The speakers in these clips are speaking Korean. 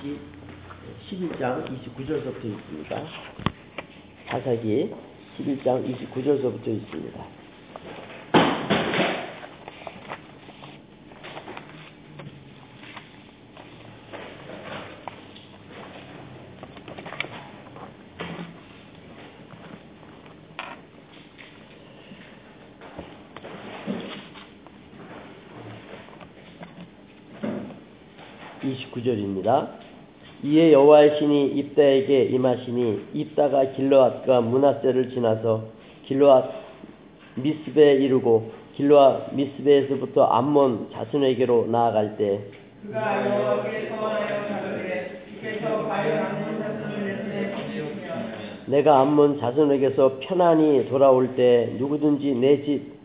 11장 29절서부터 있습니다. 사사기 11장 29절서부터 있습니다. (29절입니다) 이에 여호와의 신이 입다에게 임하시니 입다가 길로앗과 문하세를 지나서 길로앗 미스베에 이르고 길로앗 미스베에서부터 암몬 자손에게로 나아갈 때 내가 암몬 자손에게서 편안히 돌아올 때 누구든지 내 집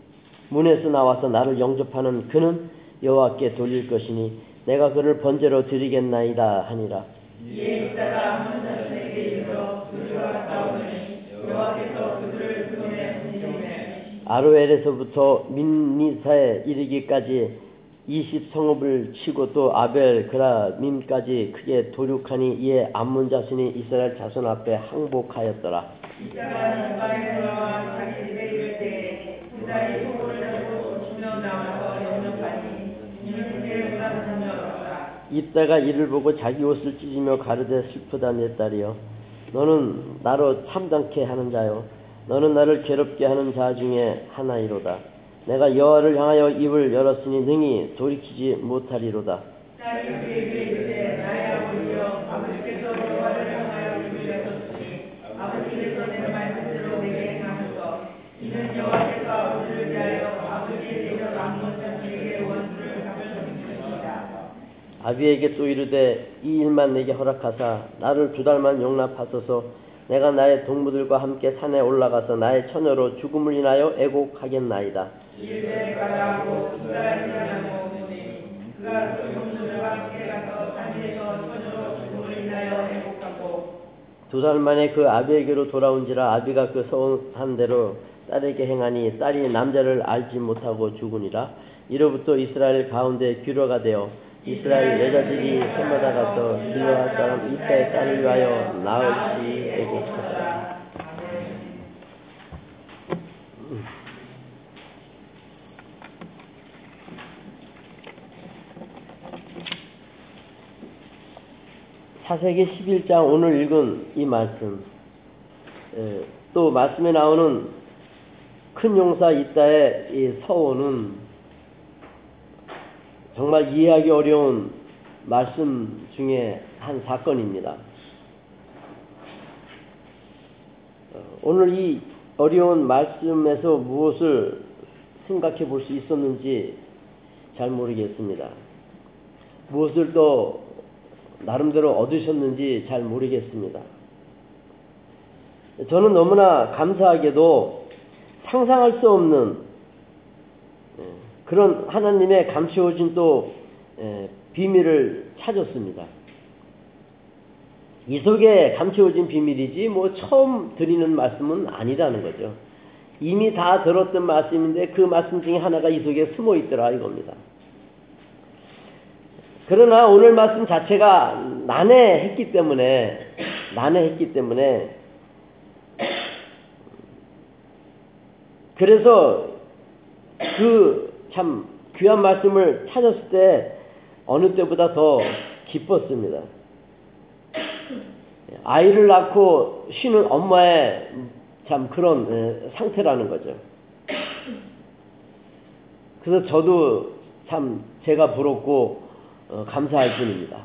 문에서 나와서 나를 영접하는 그는 여호와께 돌릴 것이니 내가 그를 번제로 드리겠나이다 하니라 이에 있다가 자손에게 이르러 그들과 싸우니 여호와께서 그들을 그 손에 붙이시매 아로엘에서부터 민니사에 이르기까지 20성읍을 치고 또 아벨 그라밈까지 크게 도륙하니 이에 암몬 자손이 이스라엘 자손 앞에 항복하였더라. 자기 집에 이를 때에 그자의 소고를 잡고 주며 나와서 영접하니 이는 그의 문화를 전멸하라 이때가 이를 보고 자기 옷을 찢으며 가르되 슬프다 내 딸이여 너는 나로 참담케 하는 자요. 너는 나를 괴롭게 하는 자 중에 하나이로다. 내가 여호와를 향하여 입을 열었으니 능히 돌이키지 못하리로다 아비에게 또 이르되 이 일만 내게 허락하사 나를 두 달만 용납하소서. 내가 나의 동무들과 함께 산에 올라가서 나의 처녀로 죽음을 인하여 애곡하겠나이다. 두 달 만에 그 아비에게로 돌아온지라 아비가 그 서운한 대로 딸에게 행하니 딸이 남자를 알지 못하고 죽으니라. 이로부터 이스라엘 가운데 규례가 되어 이스라엘 여자들이 해마다 가서 길러할 사람 이따의 딸을 위하여 나을시 애곡하더라 사세기 11장 오늘 읽은 이 말씀. 에, 또 말씀에 나오는 큰 용사 이따의 이 서원은 정말 이해하기 어려운 말씀 중에 한 사건입니다. 어, 오늘 이 어려운 말씀에서 무엇을 생각해 볼 수 있었는지 잘 모르겠습니다. 무엇을 또 나름대로 얻으셨는지 잘 모르겠습니다. 저는 너무나 감사하게도 상상할 수 없는 예, 그런 하나님의 감추어진 또 예, 비밀을 찾았습니다. 이 속에 감추어진 비밀이지 뭐 처음 드리는 말씀은 아니라는 거죠. 이미 다 들었던 말씀인데 그 말씀 중에 하나가 이 속에 숨어 있더라 이겁니다. 그러나 오늘 말씀 자체가 난해했기 때문에 난해했기 때문에 그래서 그 참 귀한 말씀을 찾았을 때 어느 때보다 더 기뻤습니다. 아이를 낳고 쉬는 엄마의 참 그런 상태라는 거죠. 그래서 저도 참 제가 부럽고 어, 감사할 뿐입니다.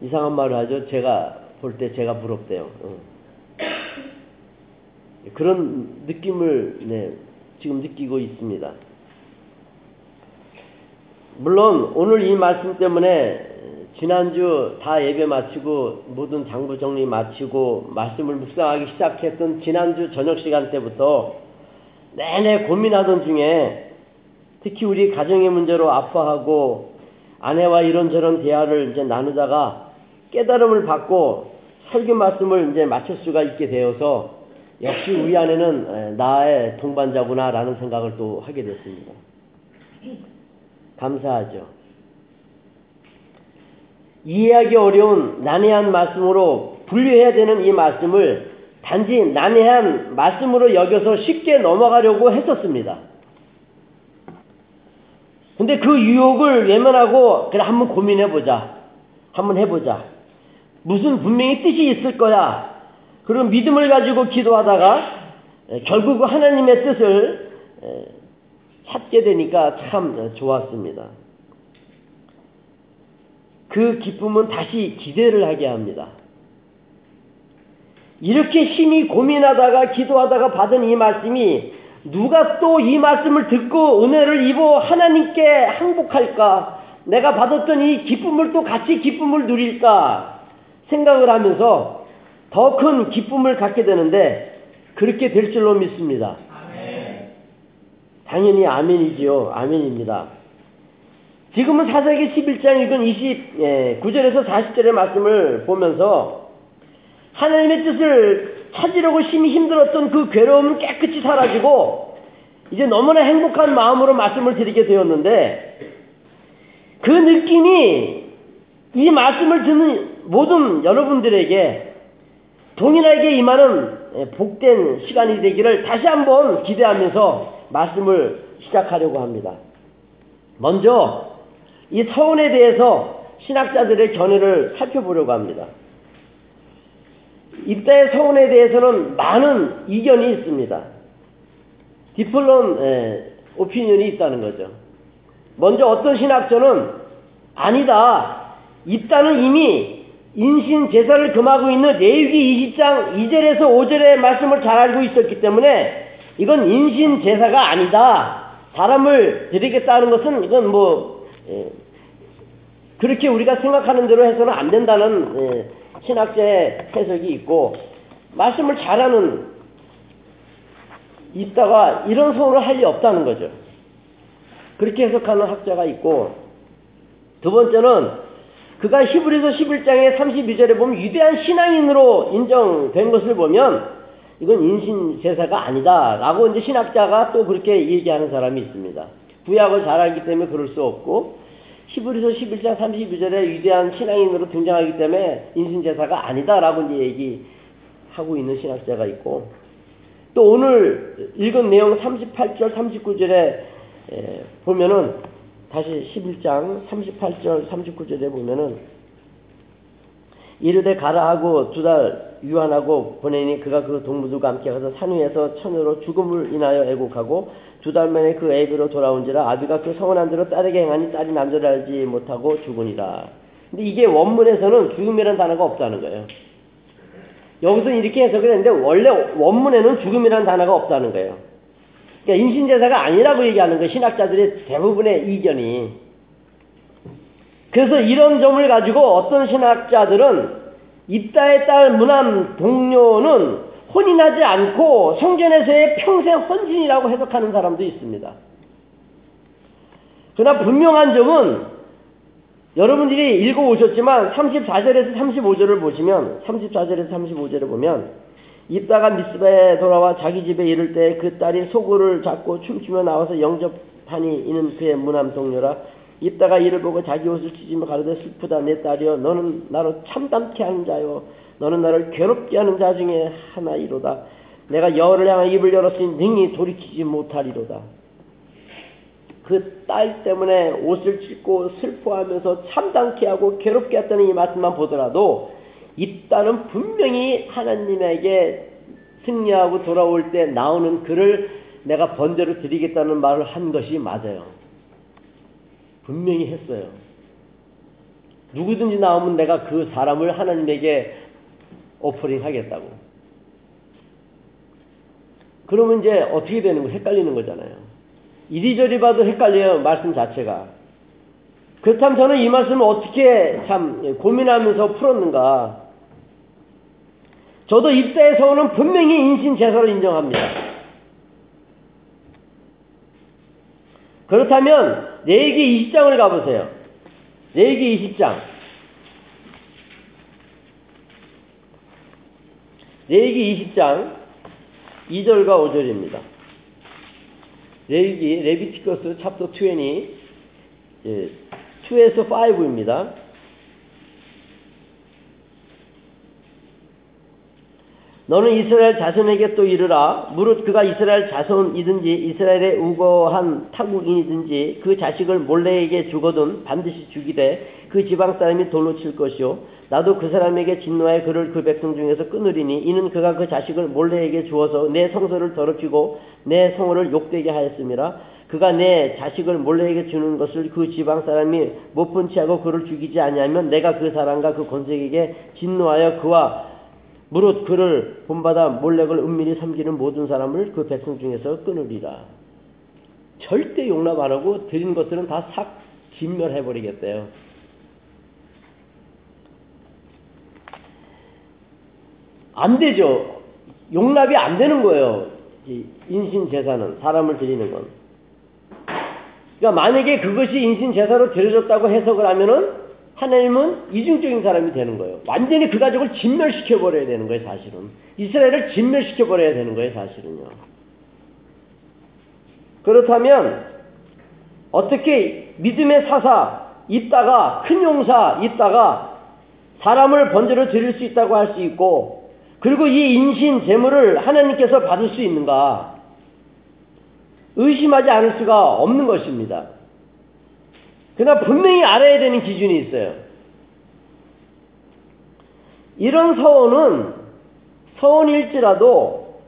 이상한 말을 하죠. 제가 볼 때 제가 부럽대요. 어. 그런 느낌을 네, 지금 느끼고 있습니다. 물론 오늘 이 말씀 때문에 지난주 다 예배 마치고 모든 장부 정리 마치고 말씀을 묵상하기 시작했던 지난주 저녁 시간 때부터 내내 고민하던 중에 특히 우리 가정의 문제로 아파하고 아내와 이런저런 대화를 이제 나누다가 깨달음을 받고 설교 말씀을 이제 마칠 수가 있게 되어서 역시 우리 아내는 나의 동반자구나라는 생각을 또 하게 됐습니다. 감사하죠. 이해하기 어려운 난해한 말씀으로 분류해야 되는 이 말씀을 단지 난해한 말씀으로 여겨서 쉽게 넘어가려고 했었습니다. 근데 그 유혹을 외면하고 그래 한번 고민해 보자. 한번 해보자. 무슨 분명히 뜻이 있을 거야. 그런 믿음을 가지고 기도하다가 결국 하나님의 뜻을 찾게 되니까 참 좋았습니다. 그 기쁨은 다시 기대를 하게 합니다. 이렇게 심히 고민하다가 기도하다가 받은 이 말씀이 누가 또 이 말씀을 듣고 은혜를 입어 하나님께 항복할까? 내가 받았던 이 기쁨을 또 같이 기쁨을 누릴까? 생각을 하면서 더 큰 기쁨을 갖게 되는데 그렇게 될 줄로 믿습니다. 당연히 아멘이지요. 아멘입니다. 지금은 사사기 11장 읽은 29절에서 40절의 말씀을 보면서 하나님의 뜻을 찾으려고 심히 힘들었던 그 괴로움은 깨끗이 사라지고 이제 너무나 행복한 마음으로 말씀을 드리게 되었는데 그 느낌이 이 말씀을 듣는 모든 여러분들에게 동일하게 임하는 복된 시간이 되기를 다시 한번 기대하면서 말씀을 시작하려고 합니다. 먼저 이 서원에 대해서 신학자들의 견해를 살펴보려고 합니다. 입다의 서원에 대해서는 많은 이견이 있습니다. 디플론 오피니언이 있다는 거죠. 먼저 어떤 신학자는 아니다. 입다는 이미 인신 제사를 금하고 있는 레위기 20장 2절에서 5절의 말씀을 잘 알고 있었기 때문에 이건 인신 제사가 아니다. 사람을 드리겠다는 것은 이건 뭐 그렇게 우리가 생각하는 대로 해서는 안 된다는 신학자의 해석이 있고 말씀을 잘하는 있다가 이런 소원을 할 리 없다는 거죠. 그렇게 해석하는 학자가 있고 두 번째는 그가 히브리서 11장의 32절에 보면 위대한 신앙인으로 인정된 것을 보면 이건 인신 제사가 아니다라고 이제 신학자가 또 그렇게 얘기하는 사람이 있습니다. 구약을 잘 알기 때문에 그럴 수 없고 히브리서 11장 32절에 위대한 신앙인으로 등장하기 때문에 인신 제사가 아니다라고 이제 얘기하고 있는 신학자가 있고 또 오늘 읽은 내용 38절 39절에 보면은 다시 11장 38절 39절에 보면은 이르되 가라 하고 두 달 유한하고 보내니 그가 그 동무들과 함께 가서 산 위에서 처녀로 죽음을 인하여 애곡하고 두 달 만에 그 애비로 돌아온지라 아비가 그 성원한 대로 딸에게 행하니 딸이 남자를 알지 못하고 죽으니라. 근데 이게 원문에서는 죽음이라는 단어가 없다는 거예요. 여기서 이렇게 해석을 했는데 원래 원문에는 죽음이라는 단어가 없다는 거예요. 그러니까 임신제사가 아니라고 얘기하는 거예요. 신학자들의 대부분의 이견이. 그래서 이런 점을 가지고 어떤 신학자들은 입다의 딸 무남 동료는 혼인하지 않고 성전에서의 평생 헌신이라고 해석하는 사람도 있습니다. 그러나 분명한 점은 여러분들이 읽어오셨지만 34절에서 35절을 보시면 34절에서 35절을 보면 입다가 미스바에 돌아와 자기 집에 이를 때 그 딸이 소굴을 잡고 춤추며 나와서 영접하니 이는 그의 무남 동료라. 입다가 이를 보고 자기 옷을 찢으며 가로되 슬프다 내 딸이여 너는 나로 참담케 하는 자요. 너는 나를 괴롭게 하는 자 중에 하나이로다. 내가 여호를 향한 입을 열었으니 능히 돌이키지 못하리로다. 그 딸 때문에 옷을 찢고 슬퍼하면서 참담케 하고 괴롭게 했다는 이 말씀만 보더라도 이 딸은 분명히 하나님에게 승리하고 돌아올 때 나오는 글을 내가 번제로 드리겠다는 말을 한 것이 맞아요. 분명히 했어요. 누구든지 나오면 내가 그 사람을 하나님에게 오퍼링 하겠다고. 그러면 이제 어떻게 되는 거 헷갈리는 거잖아요. 이리저리 봐도 헷갈려요, 말씀 자체가. 그렇다면 저는 이 말씀을 어떻게 참 고민하면서 풀었는가. 저도 입다에서는 분명히 인신 제사를 인정합니다. 그렇다면 레위기 20장을 가보세요. 레위기 20장. 레위기 20장 2절과 5절입니다. 레위기 Leviticus chapter 20 예, 2에서 5입니다. 너는 이스라엘 자손에게 또 이르라. 무릇 그가 이스라엘 자손이든지 이스라엘의 우거한 타국인이든지 그 자식을 몰래에게 주거든 반드시 죽이되 그 지방 사람이 돌로 칠 것이요. 나도 그 사람에게 진노하여 그를 그 백성 중에서 끊으리니 이는 그가 그 자식을 몰래에게 주어서 내 성소를 더럽히고 내 성호를 욕되게 하였음이라 그가 내 자식을 몰래에게 주는 것을 그 지방 사람이 못 본 채하고 그를 죽이지 아니하면 내가 그 사람과 그 권색에게 진노하여 그와 무릇 그를 본받아 몰렉을 은밀히 섬기는 모든 사람을 그 백성 중에서 끊으리라. 절대 용납 안 하고 드린 것들은 다 싹 진멸해버리겠대요. 안 되죠. 용납이 안 되는 거예요. 인신 제사는 사람을 드리는 건. 그러니까 만약에 그것이 인신 제사로 드려졌다고 해석을 하면은 하나님은 이중적인 사람이 되는 거예요. 완전히 그 가족을 진멸시켜 버려야 되는 거예요, 사실은. 이스라엘을 진멸시켜 버려야 되는 거예요, 사실은요. 그렇다면 어떻게 믿음의 사사 있다가 큰 용사 있다가 사람을 번제로 드릴 수 있다고 할 수 있고 그리고 이 인신 제물을 하나님께서 받을 수 있는가? 의심하지 않을 수가 없는 것입니다. 그러나 분명히 알아야 되는 기준이 있어요. 이런 서원은 서원일지라도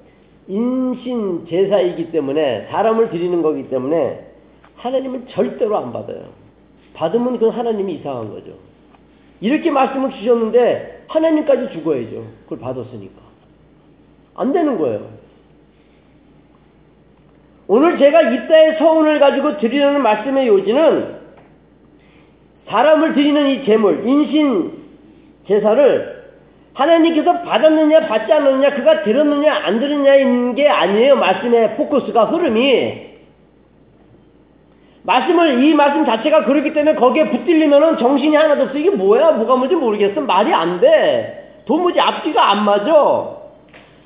인신 제사이기 때문에 사람을 드리는 거기 때문에 하나님은 절대로 안 받아요. 받으면 그건 하나님이 이상한 거죠. 이렇게 말씀을 주셨는데 하나님까지 죽어야죠. 그걸 받았으니까. 안 되는 거예요. 오늘 제가 이따의 서운을 가지고 드리려는 말씀의 요지는 사람을 드리는 이 제물, 인신 제사를 하나님께서 받았느냐 받지 않느냐 그가 들었느냐 안 들었냐인 게 아니에요. 말씀의 포커스가 흐름이 말씀을 이 말씀 자체가 그렇기 때문에 거기에 붙들리면은 정신이 하나도 없어. 이게 뭐야? 뭐가 뭔지 모르겠어. 말이 안 돼. 도무지 앞뒤가 안 맞아.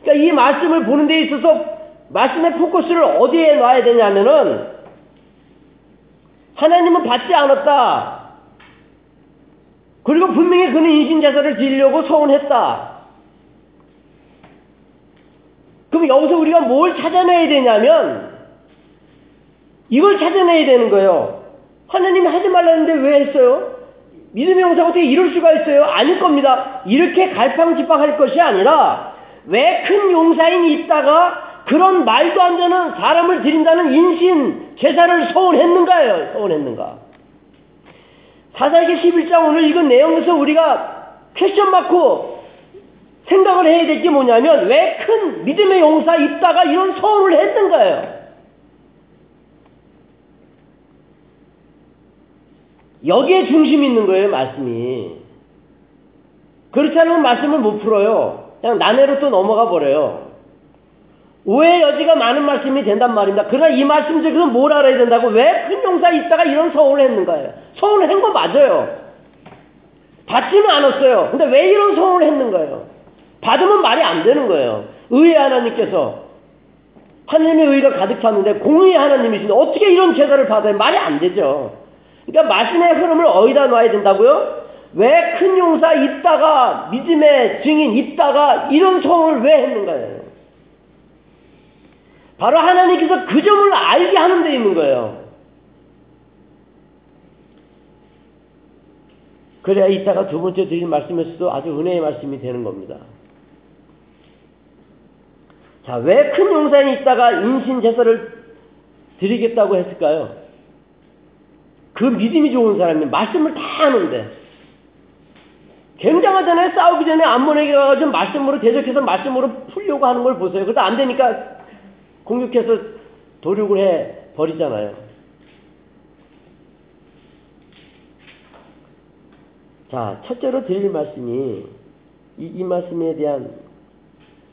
그러니까 이 말씀을 보는 데 있어서 말씀의 포커스를 어디에 놔야 되냐면은 하나님은 받지 않았다. 그리고 분명히 그는 인신제사를 드리려고 서운했다. 그럼 여기서 우리가 뭘 찾아내야 되냐면 이걸 찾아내야 되는 거예요. 하나님이 하지 말라는데 왜 했어요? 믿음의 용사가 어떻게 이럴 수가 있어요? 아닐 겁니다. 이렇게 갈팡질팡할 것이 아니라 왜 큰 용사인 입다가 그런 말도 안 되는 사람을 드린다는 인신 제사를 서원했는가요? 서원했는가? 사사기 11장 오늘 읽은 내용에서 우리가 question mark 생각을 해야 될 게 뭐냐면 왜 큰 믿음의 용사 입다가 이런 서원을 했는가요? 여기에 중심이 있는 거예요, 말씀이. 그렇지 않으면 말씀을 못 풀어요. 그냥 난해로 또 넘어가 버려요. 오해 여지가 많은 말씀이 된단 말입니다. 그러나 이 말씀 중에서 뭘 알아야 된다고? 왜 큰 용사 있다가 이런 서운을 했는가요? 서운을 한 거 맞아요. 받지는 않았어요. 근데 왜 이런 서운을 했는가요? 받으면 말이 안 되는 거예요. 의의 하나님께서 하나님의 의가 가득 찼는데 공의의 하나님이신데 어떻게 이런 제사를 받아요? 말이 안 되죠. 그러니까 말씀의 흐름을 어디다 놔야 된다고요? 왜 큰 용사 있다가 믿음의 증인 있다가 이런 소원을 왜 했는 가요? 바로 하나님께서 그 점을 알게 하는 데 있는 거예요. 그래야 이따가 두 번째 드린 말씀에서도 아주 은혜의 말씀이 되는 겁니다. 자, 왜 큰 용산이 있다가 인신 제사를 드리겠다고 했을까요? 그 믿음이 좋은 사람이 말씀을 다 하는데 굉장하잖아요. 싸우기 전에 안문에게 가가지고 말씀으로 대적해서 말씀으로 풀려고 하는 걸 보세요. 그래도 안 되니까 공격해서 도륙을 해 버리잖아요. 자, 첫째로 드릴 말씀이 이, 이 말씀에 대한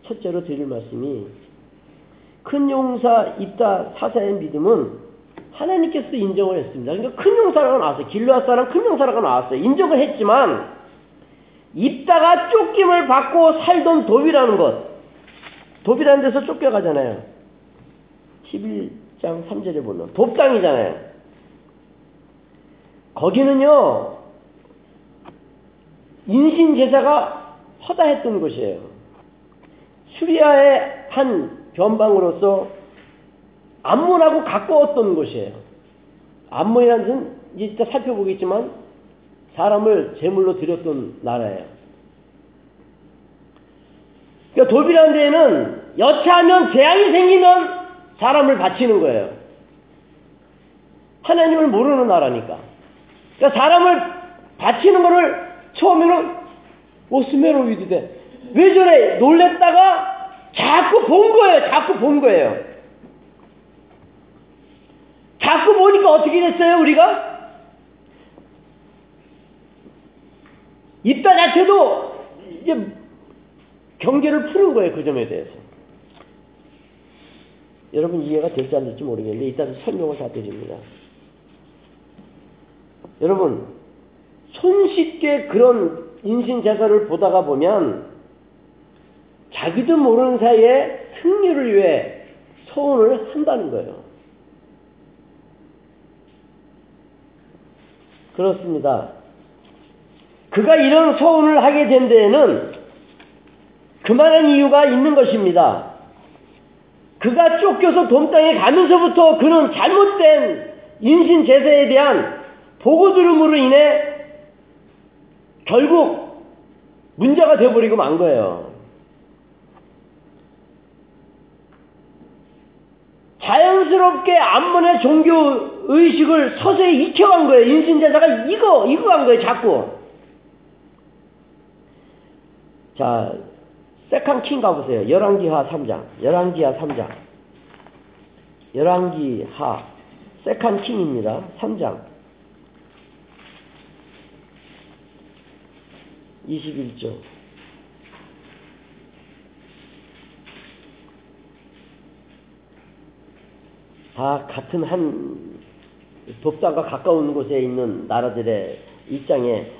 첫째로 드릴 말씀이 큰 용사 있다 사사의 믿음은 하나님께서 인정을 했습니다. 그러니까 큰 용사라고 나왔어요. 길르앗 사람 큰 용사라고 나왔어요. 인정을 했지만 있다가 쫓김을 받고 살던 도비라는 것. 도비라는 데서 쫓겨가잖아요. 11장 3절에 보면 돕당이잖아요. 거기는요. 인신 제사가 허다했던 곳이에요. 수리아의 한 변방으로서 암몬하고 가까웠던 곳이에요. 암몬이라는 것은 이제 살펴보겠지만 사람을 제물로 드렸던 나라예요. 그러니까 도비라는 데에는 여차하면 재앙이 생기면 사람을 바치는 거예요. 하나님을 모르는 나라니까. 그러니까 사람을 바치는 거를 처음에는 오스메로 위드대. 왜 저래? 놀랬다가 자꾸 본 거예요. 자꾸 본 거예요. 자꾸 보니까 어떻게 됐어요, 우리가? 입다 자체도 이제 경계를 푸는 거예요, 그 점에 대해서. 여러분 이해가 될지 안 될지 모르겠는데 이따 설명을 다 드립니다. 여러분 손쉽게 그런 인신제사를 보다가 보면 자기도 모르는 사이에 승리를 위해 소원을 한다는 거예요. 그렇습니다. 그가 이런 소원을 하게 된 데에는 그만한 이유가 있는 것입니다. 그가 쫓겨서 돔땅에 가면서부터 그는 잘못된 인신 제사에 대한 보고 들음으로 인해 결국 문제가 되어버리고 만 거예요. 자연스럽게 암몬의 종교 의식을 서서히 익혀간 거예요. 인신제사가 익어, 익어 간 거예요, 자꾸. 자, Second King 가보세요. 열왕기하 3장. 열왕기하 3장. 열왕기하 Second King입니다. 3장. 21절. 다 같은 한 돕당과 가까운 곳에 있는 나라들의 입장의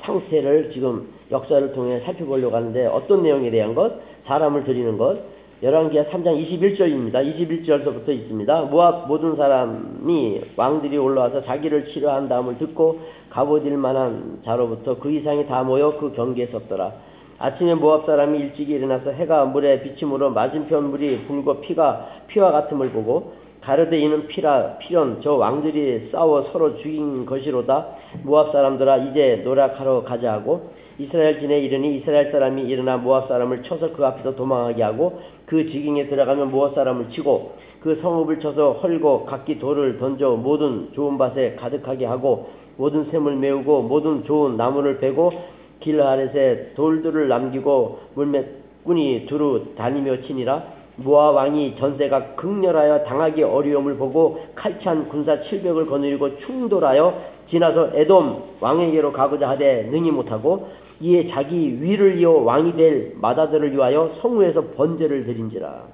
상태를 지금 역사를 통해 살펴보려고 하는데 어떤 내용에 대한 것? 사람을 드리는 것. 열왕기하 3장 21절입니다. 21절서부터 있습니다. 모압 모든 사람이 왕들이 올라와서 자기를 치료한 다음을 듣고 갑옷일 만한 자로부터 그 이상이 다 모여 그 경계에 섰더라. 아침에 모압 사람이 일찍이 일어나서 해가 물에 비침으로 맞은편 물이 붉고 피가 피와 같음을 보고 가르되 이는 피라 피련 저 왕들이 싸워 서로 죽인 것이로다 모압 사람들아 이제 노력하러 가자 하고 이스라엘 진에 이르니 이스라엘 사람이 일어나 모압 사람을 쳐서 그 앞에서 도망하게 하고 그 지경에 들어가면 모압 사람을 치고 그 성읍을 쳐서 헐고 각기 돌을 던져 모든 좋은 밭에 가득하게 하고 모든 샘을 메우고 모든 좋은 나무를 베고 길 아래에 돌들을 남기고 물맷꾼이 두루 다니며 치니라. 모아 왕이 전세가 극렬하여 당하기 어려움을 보고 칼찬 군사 700을 거느리고 충돌하여 지나서 에돔 왕에게로 가고자 하되 능히 못하고 이에 자기 위를 이어 왕이 될 마다들을 위하여 성우에서 번제를 드린지라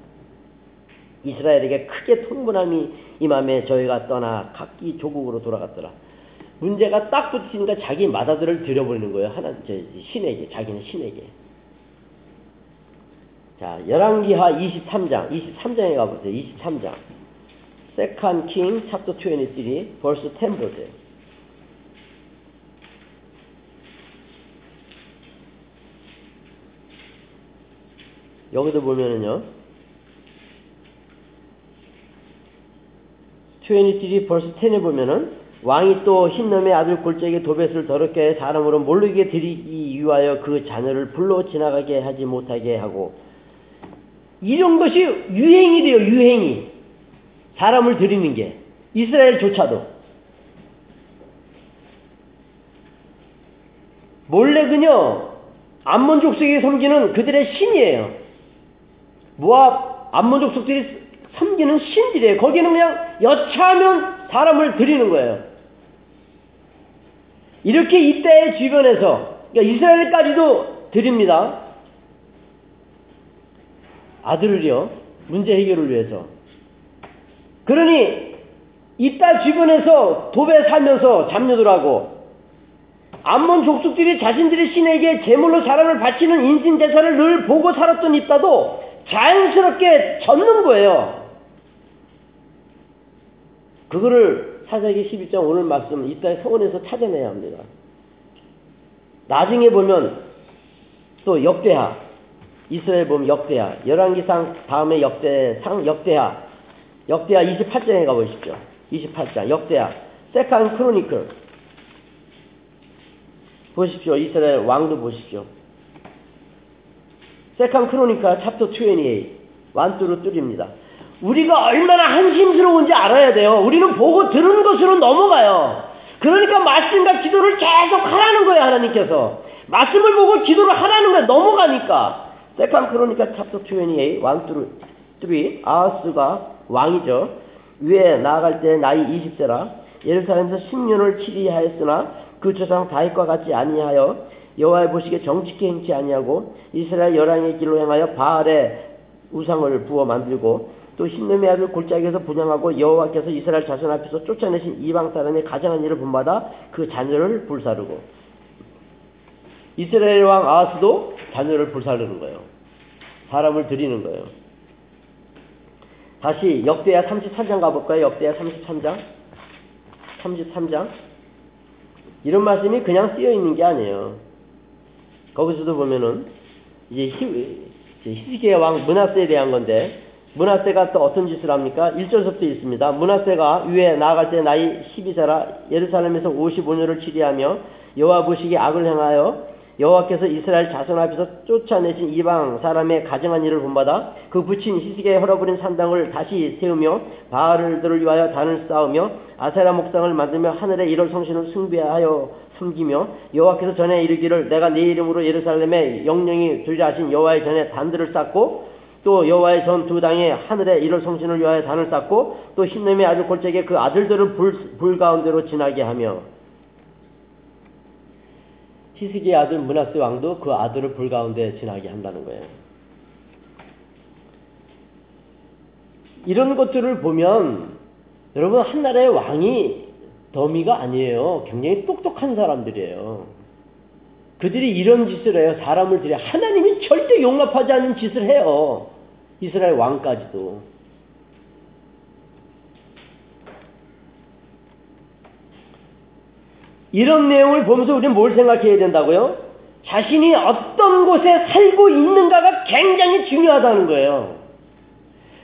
이스라엘에게 크게 통분함이 임함에 저희가 떠나 각기 조국으로 돌아갔더라 문제가 딱 붙으니까 자기 마다들을 드려버리는 거예요 하나 신에게 자기는 신에게 자, 열왕기하 23장, 23장에 가보세요. 23장. Second King, chapter 23, verse 10 보세요. 여기도 보면은요. 23 verse 10에 보면은 왕이 또 흰놈의 아들 골짜기 도벳을 더럽게 해 사람으로 모르게 드리기 위하여 그 자녀를 불러 지나가게 하지 못하게 하고 이런 것이 유행이 돼요, 유행이. 사람을 드리는 게. 이스라엘조차도. 몰래 그녀, 암몬 족속이 섬기는 그들의 신이에요. 모압, 암몬 족 속들이 섬기는 신들이에요. 거기는 그냥 여차하면 사람을 드리는 거예요. 이렇게 이때의 주변에서, 그러니까 이스라엘까지도 드립니다. 아들을요, 문제 해결을 위해서. 그러니, 이딸 주변에서 도배 살면서 잡녀들하고, 암몬 족속들이 자신들의 신에게 제물로 사람을 바치는 인신제사를 늘 보고 살았던 이따도 자연스럽게 젖는 거예요. 그거를 사사기 11장 오늘 말씀 이따의 서원에서 찾아내야 합니다. 나중에 보면 또 역대하 이스라엘 보면 역대하. 열왕기상 다음에 역대상, 역대하. 역대하 28장에 가보십시오. 28장. 역대하. Second Chronicle. 보십시오. 이스라엘 왕도 보십시오. Second Chronicle chapter 28. one through two입니다 우리가 얼마나 한심스러운지 알아야 돼요. 우리는 보고 들은 것으로 넘어가요. 그러니까 말씀과 기도를 계속 하라는 거예요, 하나님께서. 말씀을 보고 기도를 하라는 거예요. 넘어가니까. Second Chronicle chapter 28, one through 3. 아하스가 왕이죠. 위에 나아갈 때 나이 20세라 예루살렘에서 10년을 치리하였으나 그 조상 다윗과 같이 아니하여 여호와의 보시기에 정직히 행치 아니하고 이스라엘 열왕의 길로 행하여 바알의 우상을 부어 만들고 또 힌놈의 아들 골짜기에서 분향하고 여호와께서 이스라엘 자손 앞에서 쫓아내신 이방 사람의 가증한 일을 본받아 그 자녀를 불사르고 이스라엘 왕 아하스도 자녀를 불사르는 거예요. 사람을 드리는 거예요. 다시 역대야 33장 가볼까요? 역대야 33장 33장 이런 말씀이 그냥 쓰여 있는 게 아니에요. 거기서도 보면은 이제 히스기야 왕 문하세에 대한 건데 문하세가 또 어떤 짓을 합니까? 1절부터 있습니다. 문하세가 위에 나아갈 때 나이 12세라 예루살렘에서 55년을 치리하며 여호와 보시기에 악을 행하여 여호와께서 이스라엘 자손 앞에서 쫓아내신 이방 사람의 가정한 일을 본받아 그 붙인 희식에 헐어버린 산당을 다시 세우며 바알들을 위하여 단을 쌓으며 아세라 목상을 만들며 하늘의 일월 성신을 숭배하여 숨기며 여호와께서 전에 이르기를 내가 네 이름으로 예루살렘에 영령이 들려 하신 여호와의 전에 단들을 쌓고 또 여호와의 전 두 당에 하늘의 일월 성신을 위하여 단을 쌓고 또 신놈의 아들 골짜기에 그 아들들을 불, 불 가운데로 지나게 하며 히스기의 아들 문하스 왕도 그 아들을 불 가운데 지나게 한다는 거예요. 이런 것들을 보면 여러분 한나라의 왕이 더미가 아니에요. 굉장히 똑똑한 사람들이에요. 그들이 이런 짓을 해요. 사람을 들여 하나님이 절대 용납하지 않는 짓을 해요. 이스라엘 왕까지도. 이런 내용을 보면서 우리는 뭘 생각해야 된다고요? 자신이 어떤 곳에 살고 있는가가 굉장히 중요하다는 거예요.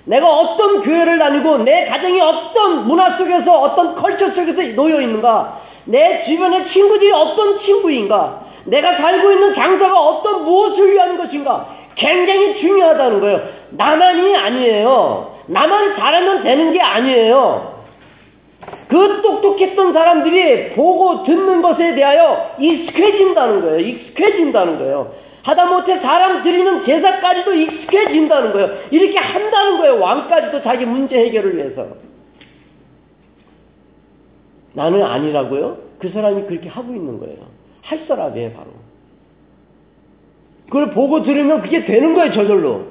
내가 어떤 교회를 다니고 내 가정이 어떤 문화 속에서 어떤 컬처 속에서 놓여 있는가 내 주변의 친구들이 어떤 친구인가 내가 살고 있는 장사가 어떤 무엇을 위한 것인가 굉장히 중요하다는 거예요. 나만이 아니에요. 나만 잘하면 되는 게 아니에요. 그 똑똑했던 사람들이 보고 듣는 것에 대하여 익숙해진다는 거예요. 익숙해진다는 거예요. 하다못해 사람 드리는 제사까지도 익숙해진다는 거예요. 이렇게 한다는 거예요. 왕까지도 자기 문제 해결을 위해서. 나는 아니라고요? 그 사람이 그렇게 하고 있는 거예요. 할 사람이에요, 바로. 그걸 보고 들으면 그게 되는 거예요, 저절로.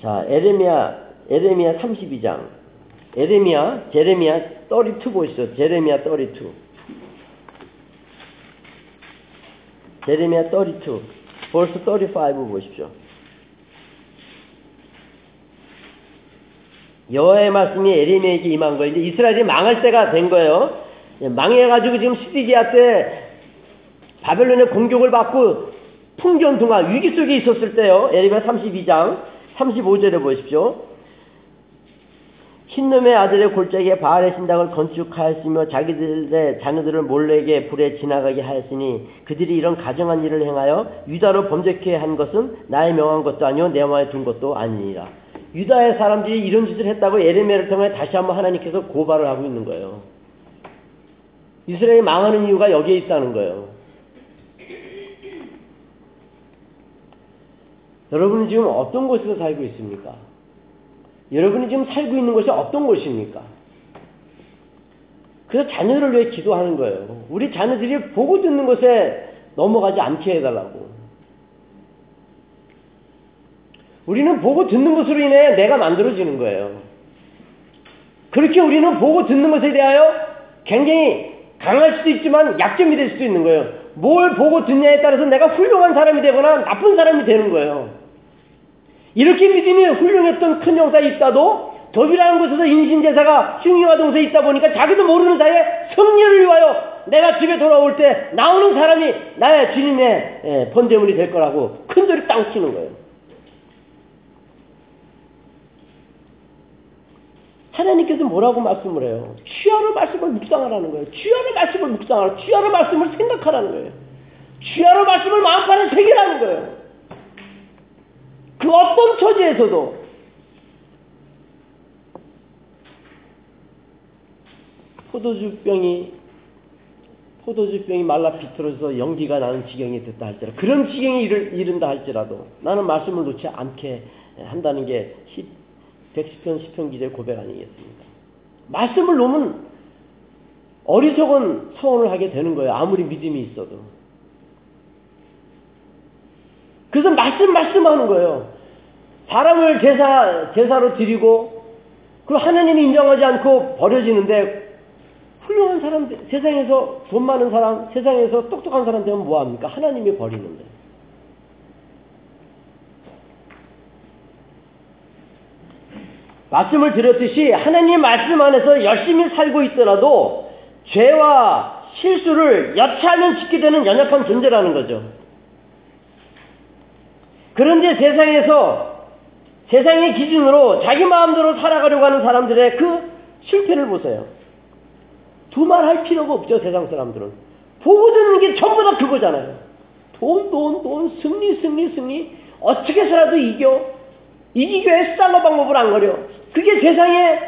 자, 에레미야, 에레미야 32장. 에레미야, 제레미야 32 보시죠. 제레미야 32. 제레미야 32. 벌써 35 보십시오. 여호와의 말씀이 에레미야에게 임한 거예요. 이제 이스라엘이 망할 때가 된 거예요. 망해가지고 지금 시디기야 때 바벨론의 공격을 받고 풍전등화 위기 속에 있었을 때요. 에레미야 32장 35절에 보십시오. 흰놈의 아들의 골짜기에 바알의 신당을 건축하였으며 자기들의 자녀들을 몰래게 불에 지나가게 하였으니 그들이 이런 가정한 일을 행하여 유다로 범죄케 한 것은 나의 명한 것도 아니요 내 마음에 둔 것도 아니니라. 유다의 사람들이 이런 짓을 했다고 에레미야를 통해 다시 한번 하나님께서 고발을 하고 있는 거예요. 이스라엘이 망하는 이유가 여기에 있다는 거예요. 여러분은 지금 어떤 곳에서 살고 있습니까? 여러분이 지금 살고 있는 곳이 어떤 곳입니까? 그래서 자녀를 위해 기도하는 거예요. 우리 자녀들이 보고 듣는 곳에 넘어가지 않게 해달라고. 우리는 보고 듣는 것으로 인해 내가 만들어지는 거예요. 그렇게 우리는 보고 듣는 것에 대하여 굉장히 강할 수도 있지만 약점이 될 수도 있는 거예요. 뭘 보고 듣냐에 따라서 내가 훌륭한 사람이 되거나 나쁜 사람이 되는 거예요. 이렇게 믿음이 훌륭했던 큰 형사 있다도 dob이라는 곳에서 인신제사가 흉이와 동서에 있다 보니까 자기도 모르는 사이에 승리를 위하여 내가 집에 돌아올 때 나오는 사람이 나의 주님의 예, 번제물이 될 거라고 큰 소리 땅 치는 거예요. 하나님께서 뭐라고 말씀을 해요? 취하로 말씀을 묵상하라는 거예요. 취하로 말씀을 묵상하라. 취하로 말씀을 생각하라는 거예요. 취하로 말씀을 마음판에 새기라는 거예요. 그 어떤 처지에서도 포도주병이 포도주병이 말라 비틀어서 연기가 나는 지경이 됐다 할지라도 그런 지경이 이른다 할지라도 나는 말씀을 놓지 않게 한다는 게 110편 10편 기대 고백 아니겠습니까? 말씀을 놓으면 어리석은 서원을 하게 되는 거예요. 아무리 믿음이 있어도. 그래서 말씀 말씀하는 거예요. 사람을 제사 제사로 드리고 그 하나님이 인정하지 않고 버려지는데 훌륭한 사람 세상에서 돈 많은 사람 세상에서 똑똑한 사람 되면 뭐 합니까? 하나님이 버리는데. 말씀을 드렸듯이 하나님 말씀 안에서 열심히 살고 있더라도 죄와 실수를 여차하면 짓게 되는 연약한 존재라는 거죠. 그런데 세상에서 세상의 기준으로 자기 마음대로 살아가려고 하는 사람들의 그 실패를 보세요. 두말할 필요가 없죠, 세상 사람들은. 보고 듣는 게 전부 다 그거잖아요. 돈, 돈, 돈, 승리, 승리, 승리. 어떻게 해서라도 이겨. 이기기 위해 수단과 방법을 안 가려. 그게 세상의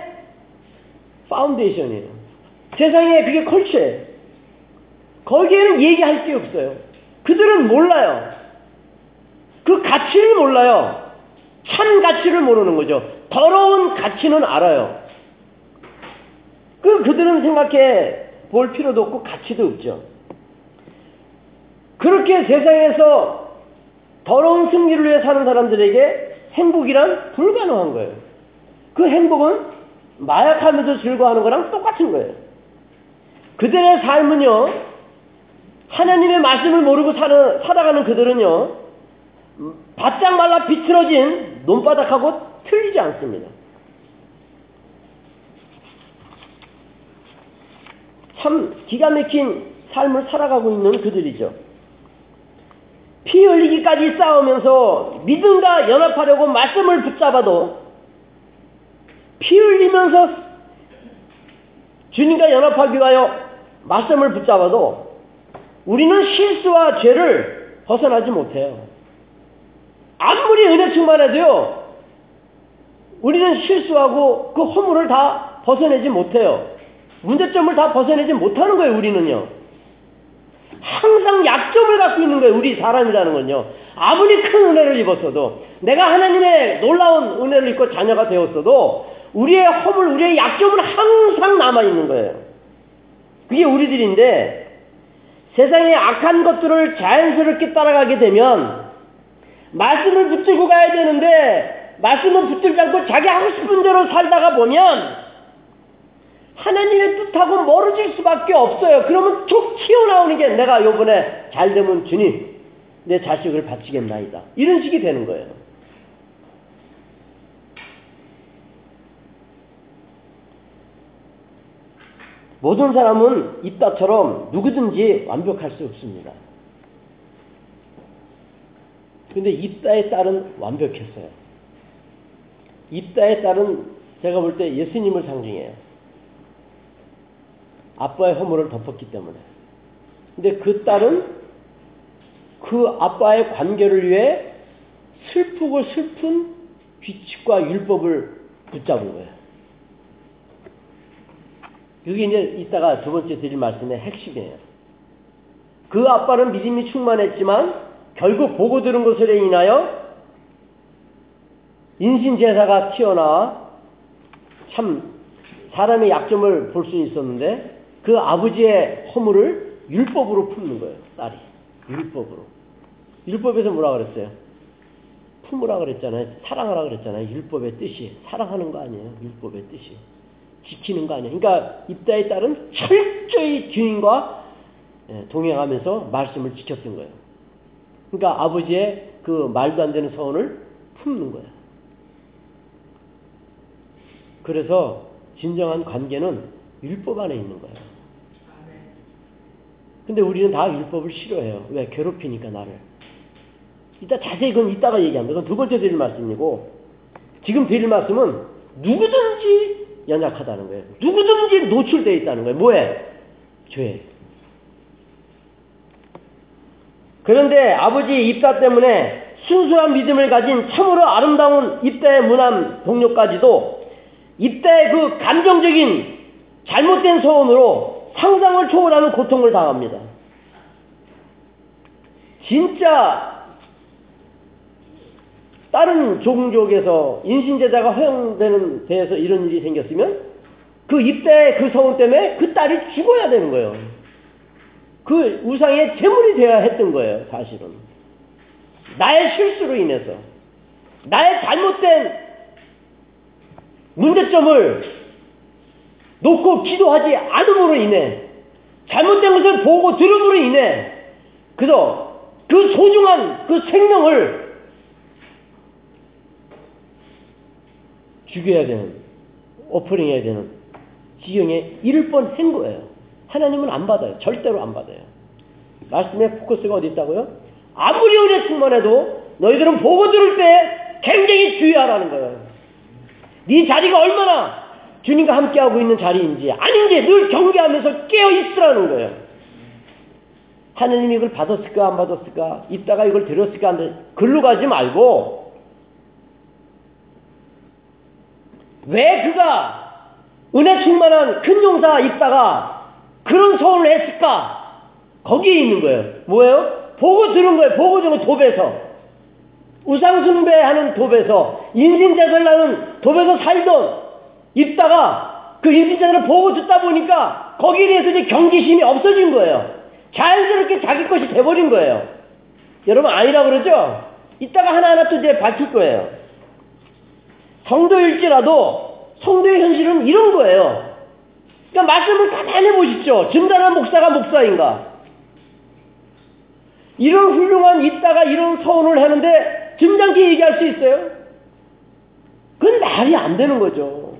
foundation이에요. 세상의 그게 컬처예요. 거기에는 얘기할 게 없어요. 그들은 몰라요. 그 가치를 몰라요. 참 가치를 모르는 거죠. 더러운 가치는 알아요. 그 그들은 생각해 볼 필요도 없고 가치도 없죠. 그렇게 세상에서 더러운 승리를 위해 사는 사람들에게 행복이란 불가능한 거예요. 그 행복은 마약하면서 즐거워하는 거랑 똑같은 거예요. 그들의 삶은요, 하나님의 말씀을 모르고 사는, 살아가는 그들은요, 바짝 말라 비틀어진 논바닥하고 틀리지 않습니다. 참 기가 막힌 삶을 살아가고 있는 그들이죠. 피 흘리기까지 싸우면서 믿음과 연합하려고 말씀을 붙잡아도 피 흘리면서 주님과 연합하기 위하여 말씀을 붙잡아도 우리는 실수와 죄를 벗어나지 못해요. 아무리 은혜 충만해도요, 우리는 실수하고 그 허물을 다 벗어내지 못해요. 문제점을 다 벗어내지 못하는 거예요, 우리는요. 항상 약점을 갖고 있는 거예요, 우리 사람이라는 건요. 아무리 큰 은혜를 입었어도, 내가 하나님의 놀라운 은혜를 입고 자녀가 되었어도, 우리의 허물, 우리의 약점은 항상 남아있는 거예요. 그게 우리들인데, 세상의 악한 것들을 자연스럽게 따라가게 되면, 말씀을 붙들고 가야 되는데, 말씀을 붙들지 않고 자기 하고 싶은 대로 살다가 보면, 하나님의 뜻하고 멀어질 수밖에 없어요. 그러면 툭 튀어나오는 게 내가 요번에 잘 되면 주님, 내 자식을 바치겠나이다. 이런 식이 되는 거예요. 모든 사람은 입다처럼 누구든지 완벽할 수 없습니다. 근데 입다의 딸은 완벽했어요. 입다의 딸은 제가 볼 때 예수님을 상징해요. 아빠의 허물을 덮었기 때문에. 근데 그 딸은 그 아빠의 관계를 위해 슬프고 슬픈 규칙과 율법을 붙잡은 거예요. 여기 이제 이따가 두 번째 드릴 말씀의 핵심이에요. 그 아빠는 믿음이 충만했지만 결국 보고 들은 것으로 인하여 인신제사가 튀어나와 참 사람의 약점을 볼 수 있었는데 그 아버지의 허물을 율법으로 품는 거예요. 딸이. 율법으로. 율법에서 뭐라 그랬어요? 품으라 그랬잖아요. 사랑하라 그랬잖아요. 율법의 뜻이. 사랑하는 거 아니에요. 율법의 뜻이. 지키는 거 아니에요. 그러니까 입다의 딸은 철저히 주인과 예, 동행하면서 말씀을 지켰던 거예요. 그러니까 아버지의 그 말도 안 되는 서원을 품는 거예요. 그래서 진정한 관계는 율법 안에 있는 거예요. 근데 우리는 다 율법을 싫어해요. 왜? 괴롭히니까 나를. 이따 자세히 그건 이따가 얘기합니다. 그건 두 번째 드릴 말씀이고 지금 드릴 말씀은 누구든지 연약하다는 거예요. 누구든지 노출되어 있다는 거예요. 뭐에? 죄. 그런데 아버지 입사 때문에 순수한 믿음을 가진 참으로 아름다운 입대의 문안 동료까지도 입대의 그 감정적인 잘못된 소원으로 상상을 초월하는 고통을 당합니다. 진짜 다른 종족에서 인신제자가 허용되는 데에서 이런 일이 생겼으면 그 입대의 그 소원 때문에 그 딸이 죽어야 되는 거예요. 그 우상의 제물이 되어야 했던 거예요, 사실은. 나의 실수로 인해서. 나의 잘못된 문제점을 놓고 기도하지 않음으로 인해, 잘못된 것을 보고 들음으로 인해, 그래서 그 소중한 그 생명을 죽여야 되는, 오프링해야 되는 지경에 이를 뻔한 거예요. 하나님은 안 받아요. 절대로 안 받아요. 말씀의 포커스가 어디 있다고요? 아무리 은혜 충만해도 너희들은 보고 들을 때 굉장히 주의하라는 거예요. 네 자리가 얼마나 주님과 함께하고 있는 자리인지 아닌지 늘 경계하면서 깨어 있으라는 거예요. 하느님이 이걸 받았을까 안 받았을까 이따가 이걸 들었을까 안 들었을까 글로 가지 말고 왜 그가 은혜 충만한 큰 용사 있다가 그런 소원을 했을까? 거기에 있는 거예요. 뭐예요? 보고 들은 거예요. 보고 들은 도배서. 우상숭배하는 도배서, 인신제설라는 도배서 살던 있다가 그 인신제설을 보고 듣다 보니까 거기에 대해서 이제 경계심이 없어진 거예요. 자연스럽게 자기 것이 돼버린 거예요. 여러분 아니라 그러죠? 이따가 하나하나 또 이제 밝힐 거예요. 성도일지라도 성도의 현실은 이런 거예요. 그러니까 말씀을 가만히 보십시오. 증단한 목사가 목사인가? 이런 훌륭한 있다가 이런 서원을 하는데 점잖게 얘기할 수 있어요? 그건 말이 안 되는 거죠.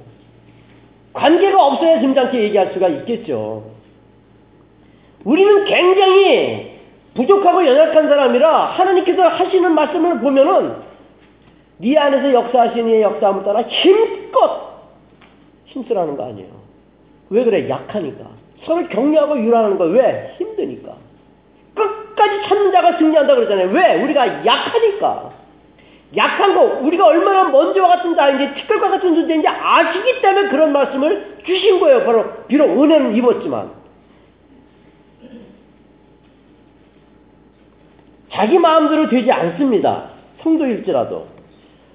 관계가 없어야 점잖게 얘기할 수가 있겠죠. 우리는 굉장히 부족하고 연약한 사람이라 하나님께서 하시는 말씀을 보면은 네 안에서 역사하시는 이의 역사함을 따라 힘껏 힘쓰라는 거 아니에요. 왜 그래? 약하니까. 서로 격려하고 유라하는 거 왜? 힘드니까. 끝까지 찾는 자가 승리한다 그러잖아요. 왜? 우리가 약하니까. 약한 거, 우리가 얼마나 먼지와 같은 자인지, 티끌과 같은 존재인지 아시기 때문에 그런 말씀을 주신 거예요. 바로, 비록 은혜는 입었지만. 자기 마음대로 되지 않습니다. 성도일지라도.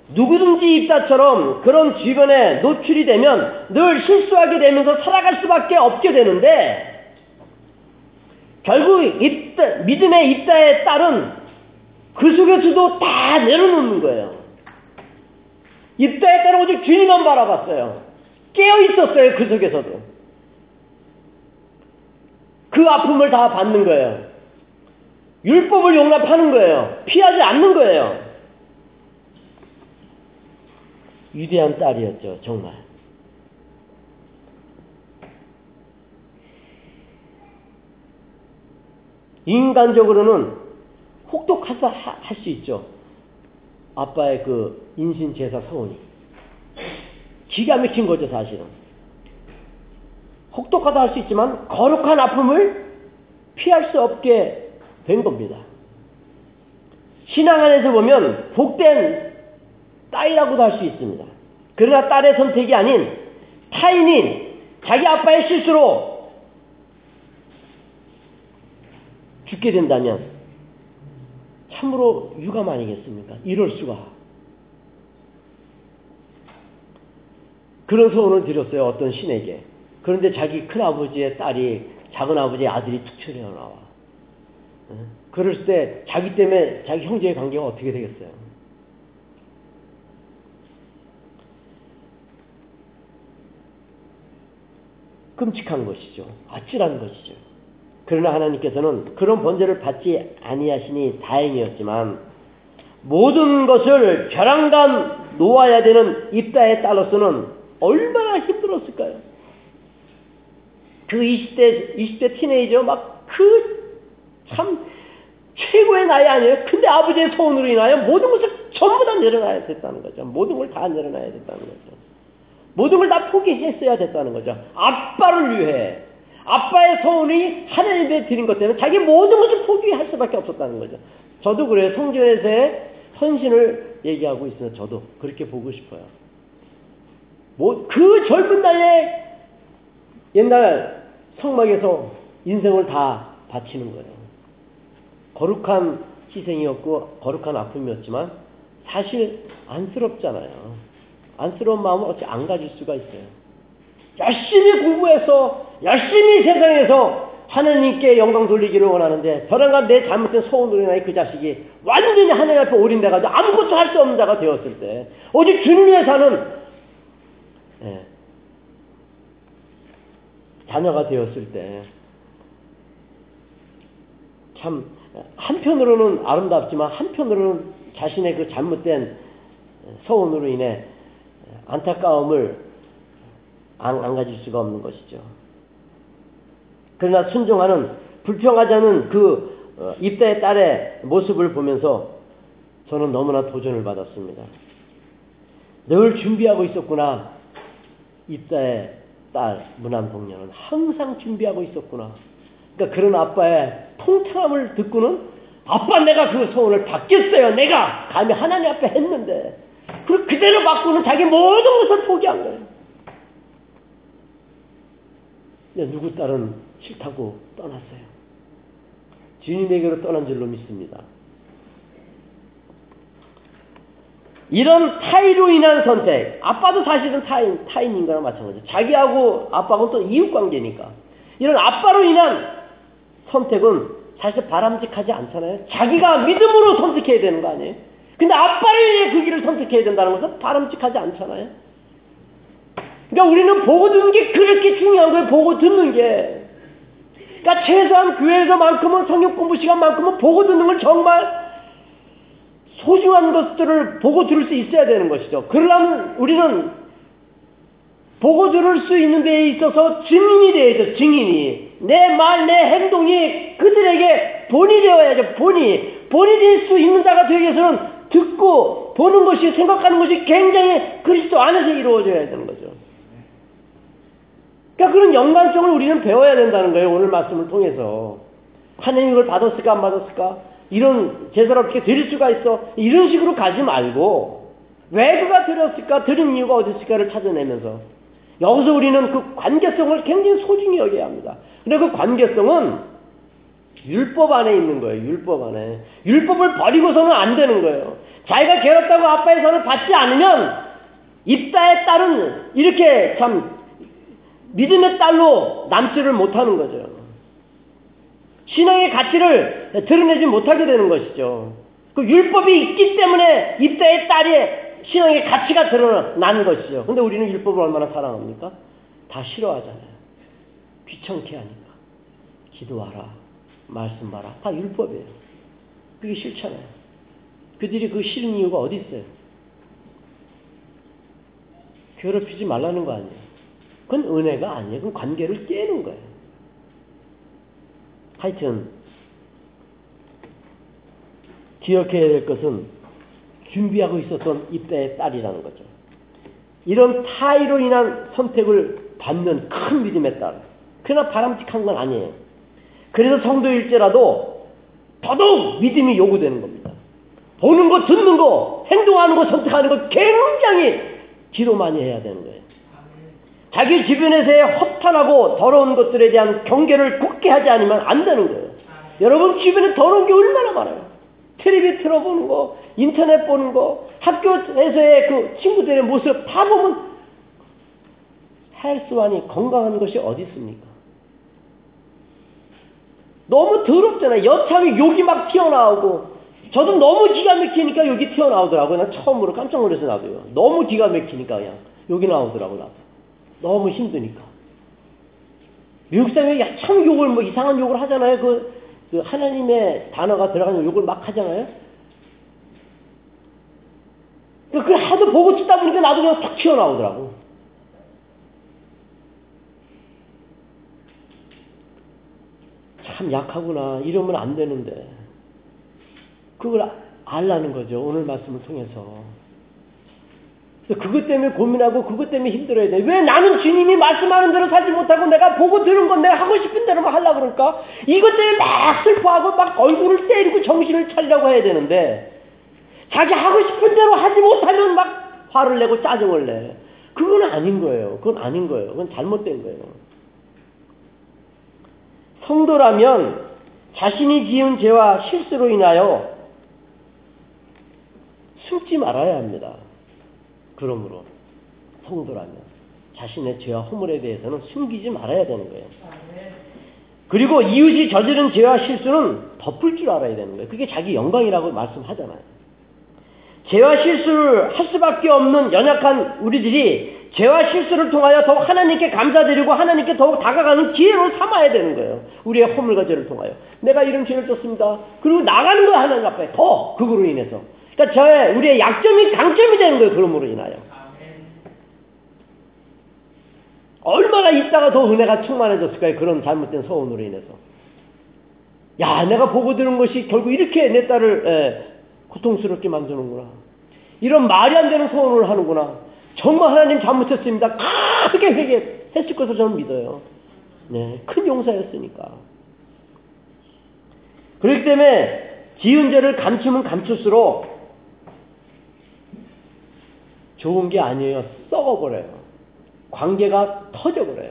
누구든지 입사처럼 그런 주변에 노출이 되면 늘 실수하게 되면서 살아갈 수밖에 없게 되는데 결국 입다, 믿음의 입다에 따른 그 속에서도 다 내려놓는 거예요. 입다에 따른 오직 주님만 바라봤어요. 깨어 있었어요. 그 속에서도. 그 아픔을 다 받는 거예요. 율법을 용납하는 거예요. 피하지 않는 거예요. 위대한 딸이었죠, 정말. 인간적으로는 혹독하다 할 수 있죠. 아빠의 그 인신제사 서원이. 기가 막힌 거죠, 사실은. 혹독하다 할 수 있지만 거룩한 아픔을 피할 수 없게 된 겁니다. 신앙 안에서 보면 복된 딸이라고도 할 수 있습니다. 그러나 딸의 선택이 아닌 타인인 자기 아빠의 실수로 죽게 된다면 참으로 유감 아니겠습니까? 이럴 수가. 그런 소원을 드렸어요. 어떤 신에게. 그런데 자기 큰아버지의 딸이 작은아버지의 아들이 툭 튀어나와. 그럴 때 자기 때문에 자기 형제의 관계가 어떻게 되겠어요? 끔찍한 것이죠. 아찔한 것이죠. 그러나 하나님께서는 그런 번제를 받지 아니하시니 다행이었지만 모든 것을 벼랑간 놓아야 되는 입다에 따라서는 얼마나 힘들었을까요? 그 20대, 20대 티네이저 막 그 참 최고의 나이 아니에요? 근데 아버지의 소원으로 인하여 모든 것을 전부 다 내려놔야 됐다는 거죠. 모든 걸 다 내려놔야 됐다는 거죠. 모든 걸 다 포기했어야 됐다는 거죠. 아빠를 위해. 아빠의 소원이 하나님께 드린 것 때문에 자기 모든 것을 포기할 수밖에 없었다는 거죠. 저도 그래요. 성전에서의 헌신을 얘기하고 있어요. 저도 그렇게 보고 싶어요. 뭐, 그 젊은 나이에 옛날 성막에서 인생을 다 바치는 거예요. 거룩한 희생이었고, 거룩한 아픔이었지만, 사실 안쓰럽잖아요. 안쓰러운 마음을 어찌 안 가질 수가 있어요. 열심히 공부해서, 열심히 세상에서 하나님께 영광 돌리기를 원하는데, 저랑과 내 잘못된 소원으로 인하여 그 자식이 완전히 하나님 앞에 올인돼가지고 아무것도 할 수 없는 자가 되었을 때, 오직 주님 위해 사는, 예, 자녀가 되었을 때, 참, 한편으로는 아름답지만, 한편으로는 자신의 그 잘못된 소원으로 인해 안타까움을 안, 안 가질 수가 없는 것이죠. 그러나 순종하는, 불평하지 않은 그 입다의 딸의 모습을 보면서 저는 너무나 도전을 받았습니다. 늘 준비하고 있었구나. 입다의 딸 문안동녀는 항상 준비하고 있었구나. 그러니까 그런 아빠의 통창함을 듣고는 아빠 내가 그 소원을 받겠어요. 내가 감히 하나님 앞에 했는데 그 그대로 받고는 자기 모든 것을 포기한 거예요. 근데 누구 딸은 싫다고 떠났어요. 주님에게로 떠난 줄로 믿습니다. 이런 타인으로 인한 선택, 아빠도 사실은 타인, 타인인 거랑 마찬가지죠. 자기하고 아빠하고는 또 이웃 관계니까. 이런 아빠로 인한 선택은 사실 바람직하지 않잖아요. 자기가 믿음으로 선택해야 되는 거 아니에요? 근데 아빠를 위해 그 길을 선택해야 된다는 것은 바람직하지 않잖아요. 그러니까 우리는 보고 듣는 게 그렇게 중요한 거예요. 보고 듣는 게. 그러니까 최소한 교회에서만큼은 성역 공부 시간만큼은 보고 듣는 걸 정말 소중한 것들을 보고 들을 수 있어야 되는 것이죠. 그러려면 우리는 보고 들을 수 있는 데에 있어서 증인이 되야죠. 증인이. 내 말, 내 행동이 그들에게 본이 되어야죠. 본이. 본이 될 수 있는 자가 되기 위해서는 듣고 보는 것이 생각하는 것이 굉장히 그리스도 안에서 이루어져야 되는 거죠. 그러니까 그런 연관성을 우리는 배워야 된다는 거예요. 오늘 말씀을 통해서. 하나님 이걸 받았을까 안 받았을까? 이런 제사를 어떻게 드릴 수가 있어? 이런 식으로 가지 말고 왜 그가 드렸을까? 드린 이유가 어디 있을까를 찾아내면서 여기서 우리는 그 관계성을 굉장히 소중히 여겨야 합니다. 근데 그 관계성은 율법 안에 있는 거예요. 율법 안에. 율법을 버리고서는 안 되는 거예요. 자기가 괴롭다고 아빠의 손을 받지 않으면 입다의 딸은 이렇게 참 믿음의 딸로 남지를 못하는 거죠. 신앙의 가치를 드러내지 못하게 되는 것이죠. 그 율법이 있기 때문에 입다의 딸의 신앙의 가치가 드러나는 것이죠. 근데 우리는 율법을 얼마나 사랑합니까? 다 싫어하잖아요. 귀찮게 하니까. 기도하라. 말씀 봐라. 다 율법이에요. 그게 싫잖아요. 그들이 그 싫은 이유가 어디 있어요? 괴롭히지 말라는 거 아니에요. 그건 은혜가 아니에요. 그건 관계를 깨는 거예요. 하여튼 기억해야 될 것은 준비하고 있었던 입대의 딸이라는 거죠. 이런 타의로 인한 선택을 받는 큰 믿음의 딸. 그러나 바람직한 건 아니에요. 그래서 성도일지라도 더더욱 믿음이 요구되는 겁니다. 보는 거, 듣는 거, 행동하는 거, 선택하는 거 굉장히 기도 많이 해야 되는 거예요. 자기 주변에서의 허탄하고 더러운 것들에 대한 경계를 굳게 하지 않으면 안 되는 거예요. 여러분 주변에 더러운 게 얼마나 많아요. 텔레비 틀어보는 거, 인터넷 보는 거, 학교에서의 그 친구들의 모습 다 보면 헬스완이 건강한 것이 어디 있습니까? 너무 더럽잖아요. 여차하면 욕이 막 튀어나오고 저도 너무 기가 막히니까 여기 튀어나오더라고요. 난 처음으로 깜짝 놀라서 나도요. 너무 기가 막히니까 그냥 여기 나오더라고요. 나도. 너무 힘드니까. 미국 사람이 야참 욕을 뭐 이상한 욕을 하잖아요. 그, 그 하나님의 단어가 들어가는 욕을 막 하잖아요. 그, 그걸 하도 보고 듣다 보니까 나도 그냥 탁 튀어나오더라고. 참 약하구나. 이러면 안 되는데. 그걸 알라는 거죠. 오늘 말씀을 통해서. 그것 때문에 고민하고 그것 때문에 힘들어야 돼. 왜 나는 주님이 말씀하는 대로 살지 못하고 내가 보고 들은 건 내가 하고 싶은 대로만 하려고 그럴까? 이것 때문에 막 슬퍼하고 막 얼굴을 때리고 정신을 차리려고 해야 되는데 자기 하고 싶은 대로 하지 못하면 막 화를 내고 짜증을 내. 그건 아닌 거예요. 그건 아닌 거예요. 그건 잘못된 거예요. 성도라면 자신이 지은 죄와 실수로 인하여 숨지 말아야 합니다. 그러므로 성도라면 자신의 죄와 허물에 대해서는 숨기지 말아야 되는 거예요. 그리고 이웃이 저지른 죄와 실수는 덮을 줄 알아야 되는 거예요. 그게 자기 영광이라고 말씀하잖아요. 죄와 실수를 할 수밖에 없는 연약한 우리들이 죄와 실수를 통하여 더욱 하나님께 감사드리고 하나님께 더욱 다가가는 기회로 삼아야 되는 거예요. 우리의 허물과 죄를 통하여. 내가 이런 죄를 졌습니다. 그리고 나가는 거예요, 하나님 앞에. 더, 그거로 인해서. 그러니까 저의, 우리의 약점이 강점이 되는 거예요, 그러므로 인하여. 얼마나 있다가 더 은혜가 충만해졌을까요? 그런 잘못된 소원으로 인해서. 야, 내가 보고 들은 것이 결국 이렇게 내 딸을 에, 고통스럽게 만드는구나. 이런 말이 안 되는 소원을 하는구나. 정말 하나님 잘못했습니다. 크게 회개했을 것으로 저는 믿어요. 네, 큰 용사였으니까. 그렇기 때문에 지은 죄를 감추면 감출수록 좋은 게 아니에요. 썩어버려요. 관계가 터져버려요.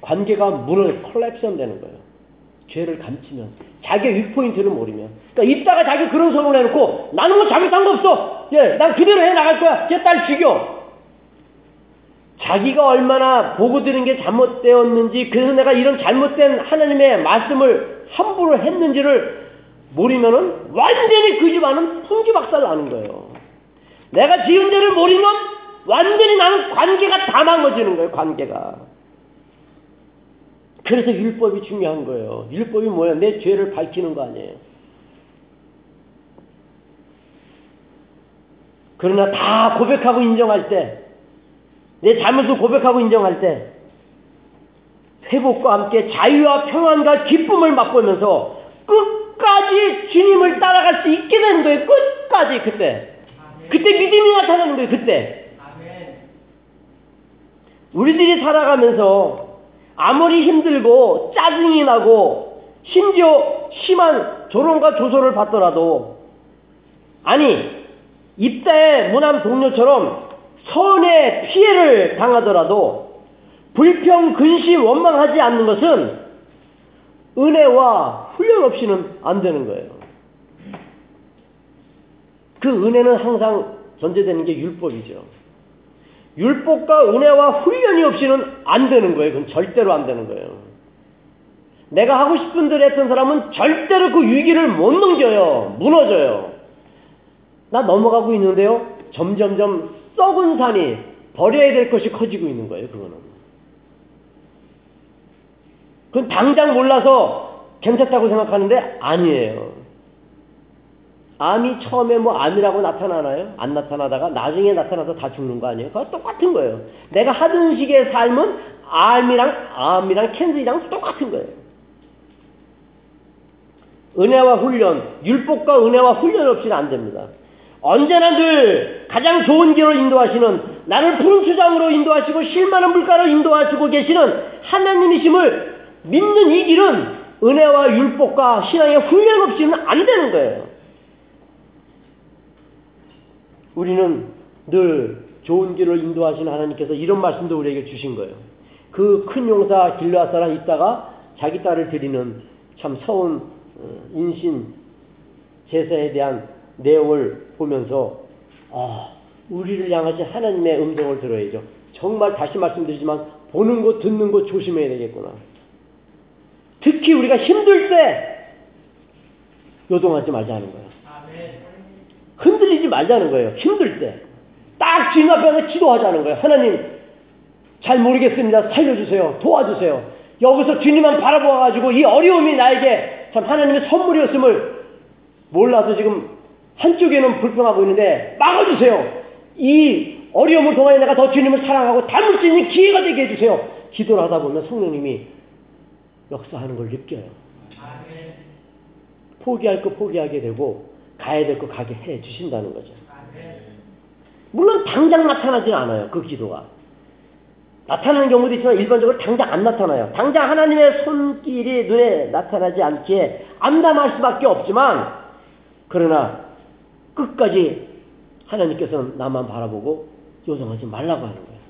관계가 무너져 collapse 되는 거예요. 죄를 감추면. 자기의 weak point를 모르면. 그러니까 입다가 자기 그런 서원을 해놓고 나는 뭐 잘못한 거 없어. 예, 난 그대로 해 나갈 거야. 제 딸 죽여. 자기가 얼마나 보고 들은 게 잘못되었는지 그래서 내가 이런 잘못된 하나님의 말씀을 함부로 했는지를 모르면은 완전히 그 집안은 풍지박살 나는 거예요. 내가 지은 죄를 모르면 완전히 나는 관계가 다 망가지는 거예요. 관계가. 그래서 율법이 중요한 거예요. 율법이 뭐야? 내 죄를 밝히는 거 아니에요. 그러나 다 고백하고 인정할 때, 내 잘못을 고백하고 인정할 때, 회복과 함께 자유와 평안과 기쁨을 맛보면서 끝까지 주님을 따라갈 수 있게 되는 거예요. 끝까지 그때. 그때 믿음이 나타나는 거예요. 그때. 우리들이 살아가면서 아무리 힘들고 짜증이 나고 심지어 심한 조롱과 조소를 받더라도 아니 입다의 무남 동료처럼 선의 피해를 당하더라도 불평, 근심, 원망하지 않는 것은 은혜와 훈련 없이는 안 되는 거예요. 그 은혜는 항상 전제되는 게 율법이죠. 율법과 은혜와 훈련이 없이는 안 되는 거예요. 그건 절대로 안 되는 거예요. 내가 하고 싶은 대로 했던 사람은 절대로 그 위기를 못 넘겨요. 무너져요. 나 넘어가고 있는데요. 점점점 썩은 산이 버려야 될 것이 커지고 있는 거예요. 그거는. 그건 당장 몰라서 괜찮다고 생각하는데 아니에요. 암이 처음에 뭐 암이라고 나타나나요? 안 나타나다가 나중에 나타나서 다 죽는 거 아니에요? 그거 똑같은 거예요. 내가 하던 식의 삶은 암이랑 암이랑 cancer랑 똑같은 거예요. 은혜와 훈련, 율법과 은혜와 훈련 없이는 안 됩니다. 언제나 늘 가장 좋은 길로 인도하시는 나를 푸른 초장으로 인도하시고 쉴만한 물가로 인도하시고 계시는 하나님이심을 믿는 이 길은 은혜와 율법과 신앙의 훈련 없이는 안 되는 거예요. 우리는 늘 좋은 길을 인도하시는 하나님께서 이런 말씀도 우리에게 주신 거예요. 그 큰 용사 길라사라 있다가 자기 딸을 드리는 참 서운 인신 제사에 대한 내용을 보면서 아, 우리를 향하신 하나님의 음성을 들어야죠. 정말 다시 말씀드리지만 보는 거 듣는 거 조심해야 되겠구나. 특히 우리가 힘들 때 요동하지 말자는 거예요. 흔들리지 말자는 거예요. 힘들 때. 딱 주님 앞에 기도하자는 거예요. 하나님, 잘 모르겠습니다. 살려주세요. 도와주세요. 여기서 주님만 바라보아가지고 이 어려움이 나에게 참 하나님의 선물이었음을 몰라서 지금 한쪽에는 불평하고 있는데 막아주세요. 이 어려움을 통하여 내가 더 주님을 사랑하고 닮을 수 있는 기회가 되게 해주세요. 기도를 하다 보면 성령님이 역사하는 걸 느껴요. 포기할 거 포기하게 되고 가야 될 거 가게 해 주신다는 거죠. 물론 당장 나타나지는 않아요. 그 기도가. 나타나는 경우도 있지만 일반적으로 당장 안 나타나요. 당장 하나님의 손길이 눈에 나타나지 않기에 암담할 수밖에 없지만 그러나 끝까지 하나님께서는 나만 바라보고 요성하지 말라고 하는 거예요.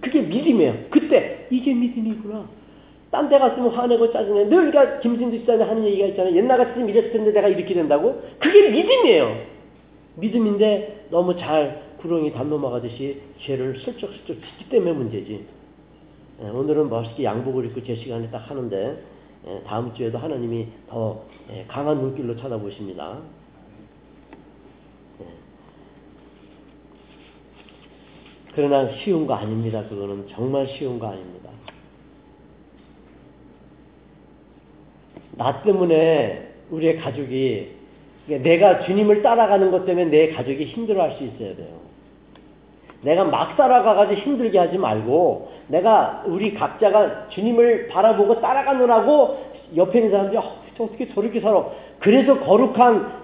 그게 믿음이에요. 그때 이게 믿음이구나. 딴 데 갔으면 화내고 짜증내. 늘 그러니까 김신두 집사님 하는 얘기가 있잖아요. 옛날 같으면 이랬을 텐데 내가 이렇게 된다고. 그게 믿음이에요. 믿음인데 너무 잘 구렁이 담 넘어가듯이 죄를 슬쩍슬쩍 짓기 때문에 문제지. 예, 오늘은 멋있게 양복을 입고 제 시간에 딱 하는데 예, 다음 주에도 하나님이 더 예, 강한 눈길로 쳐다보십니다. 그러나 쉬운 거 아닙니다. 그거는 정말 쉬운 거 아닙니다. 나 때문에 우리의 가족이 내가 주님을 따라가는 것 때문에 내 가족이 힘들어할 수 있어야 돼요. 내가 막 살아가가지고 힘들게 하지 말고 내가 우리 각자가 주님을 바라보고 따라가느라고 옆에 있는 사람들이 어, 어떻게 저렇게 살아 그래서 거룩한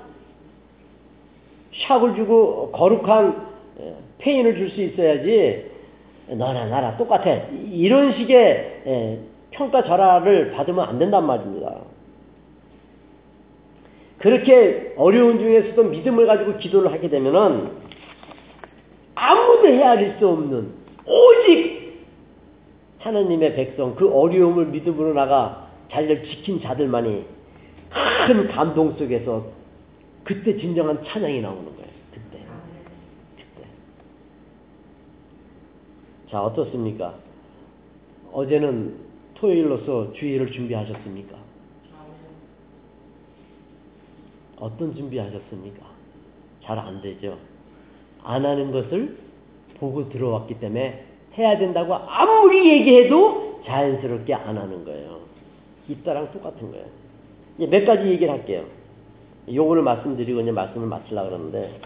샥을 주고 거룩한 페인을 줄 수 있어야지 너나 나나 똑같아 이런 식의 평가절하를 받으면 안 된단 말입니다. 그렇게 어려운 중에서도 믿음을 가지고 기도를 하게 되면은 아무도 헤아릴 수 없는 오직 하나님의 백성 그 어려움을 믿음으로 나가 자리를 지킨 자들만이 큰 감동 속에서 그때 진정한 찬양이 나오는 거예요. 그때. 그때. 자, 어떻습니까? 어제는 토요일로서 주일을 준비하셨습니까? 어떤 준비하셨습니까? 잘 안 되죠. 안 하는 것을 보고 들어왔기 때문에 해야 된다고 아무리 얘기해도 자연스럽게 안 하는 거예요. 입다랑 똑같은 거예요. 몇 가지 얘기를 할게요. 요거를 말씀드리고 이제 말씀을 마치려고 그러는데,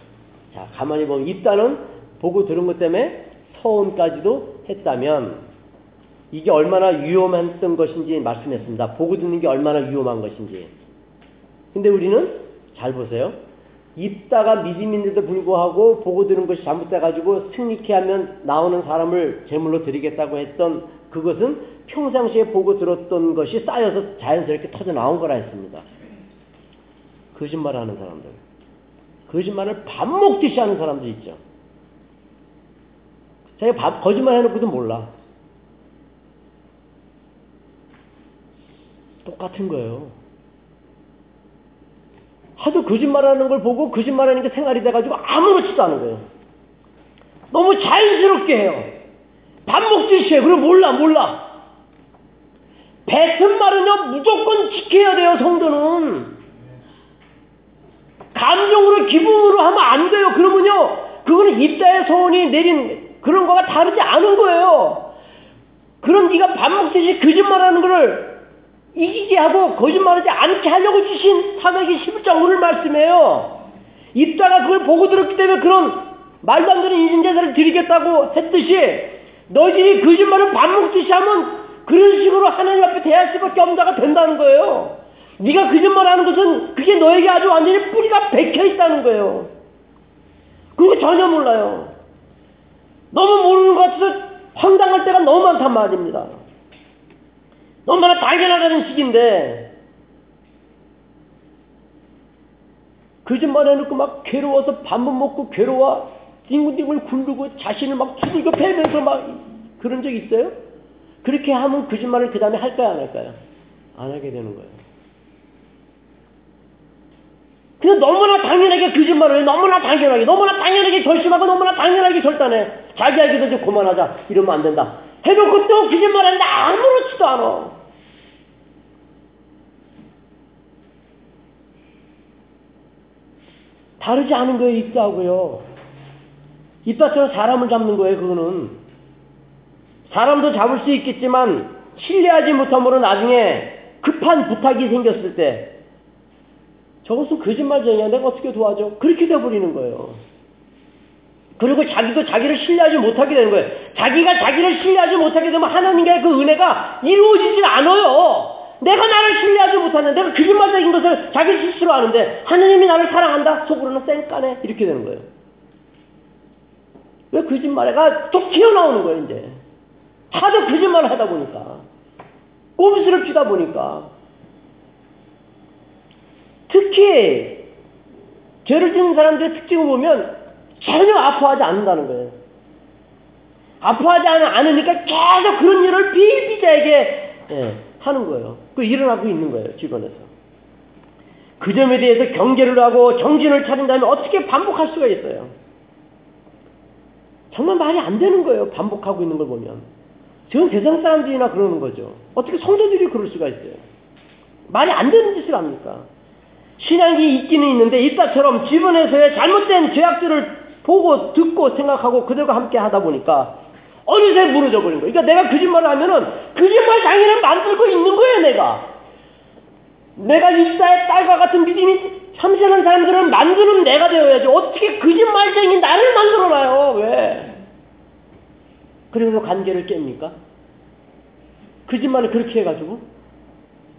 자, 가만히 보면 입다는 보고 들은 것 때문에 서원까지도 했다면, 이게 얼마나 위험했던 것인지 말씀했습니다. 보고 듣는 게 얼마나 위험한 것인지. 근데 우리는 잘 보세요. 입다가 믿음인데도 불구하고 보고 들은 것이 잘못돼가지고 승리케 하면 나오는 사람을 제물로 드리겠다고 했던 그것은 평상시에 보고 들었던 것이 쌓여서 자연스럽게 터져 나온 거라 했습니다. 거짓말 하는 사람들. 거짓말을 밥 먹듯이 하는 사람들 있죠. 자기가 밥, 거짓말 해놓고도 몰라. 똑같은 거예요. 하도 거짓말하는 걸 보고 거짓말하는 게 생활이 돼가지고 아무렇지도 않은 거예요. 너무 자연스럽게 해요. 밥 먹듯이 해. 그럼 몰라 몰라. 뱉은 말은요 무조건 지켜야 돼요 성도는. 감정으로 기분으로 하면 안 돼요. 그러면요 그거는 입다의 소원이 내린 그런 거가 다르지 않은 거예요. 그럼 네가 밥 먹듯이 거짓말하는 거를 이기게 하고 거짓말하지 않게 하려고 주신 사사기 11장 오늘 말씀이에요. 입다가 그걸 보고 들었기 때문에 그런 말도 안 되는 인신제사를 드리겠다고 했듯이 너희들이 거짓말을 밥 먹듯이 하면 그런 식으로 하나님 앞에 대할 수밖에 없다가 된다는 거예요. 네가 거짓말하는 것은 그게 너에게 아주 완전히 뿌리가 박혀 있다는 거예요. 그거 전혀 몰라요. 너무 모르는 것 같아서 황당할 때가 너무 많단 말입니다. 너무나 당연하다는 식인데 거짓말 해놓고 막 괴로워서 밥 못 먹고 괴로워 뒹굴뒹굴 굴르고 자신을 막 두들겨 패면서 막 그런 적 있어요? 그렇게 하면 거짓말을 그 다음에 할까요 안 할까요? 안 하게 되는 거예요. 그냥 너무나 당연하게 거짓말을 해. 너무나 당연하게. 너무나 당연하게 결심하고 너무나 당연하게 결단해. 자기 알기도 좀 그만하자. 이러면 안 된다. 해놓고 또 거짓말하는데 아무렇지도 않아. 다르지 않은 거예요, 입다하고요. 입다처럼 사람을 잡는 거예요, 그거는. 사람도 잡을 수 있겠지만, 신뢰하지 못함으로 나중에 급한 부탁이 생겼을 때, 저것은 거짓말쟁이야. 내가 어떻게 도와줘? 그렇게 돼버리는 거예요. 그리고 자기도 자기를 신뢰하지 못하게 되는 거예요. 자기가 자기를 신뢰하지 못하게 되면 하나님의 그 은혜가 이루어지질 않아요. 내가 나를 신뢰하지 못하는 내가 거짓말적인 것을 자기 스스로 아는데 하느님이 나를 사랑한다? 속으로는 쌩까네 이렇게 되는 거예요. 왜 거짓말에가 또 튀어나오는 거예요 이제. 하도 거짓말을 하다 보니까 꼼수를 피다 보니까 특히 죄를 짓는 사람들의 특징을 보면 전혀 아파하지 않는다는 거예요. 아파하지 않으니까 계속 그런 일을 비비자에게 예, 하는 거예요. 그 일어나고 있는 거예요, 주변에서. 그 점에 대해서 경계를 하고 정신을 차린다면 어떻게 반복할 수가 있어요? 정말 말이 안 되는 거예요, 반복하고 있는 걸 보면. 지금 세상 사람들이나 그러는 거죠. 어떻게 성도들이 그럴 수가 있어요? 말이 안 되는 짓을 합니까? 신앙이 있기는 있는데 이따처럼 주변에서의 잘못된 죄악들을 보고 듣고 생각하고 그들과 함께 하다 보니까 어느새 무너져 버린 거예요. 그러니까 내가 거짓말을 하면은 거짓말 장애를 만들고 있는 거예요, 내가. 내가 입사의 딸과 같은 믿음이 참신한 사람들을 만드는 내가 되어야지. 어떻게 거짓말쟁이 나를 만들어놔요, 왜? 그리고 관계를 깹니까? 거짓말을 그렇게 해가지고?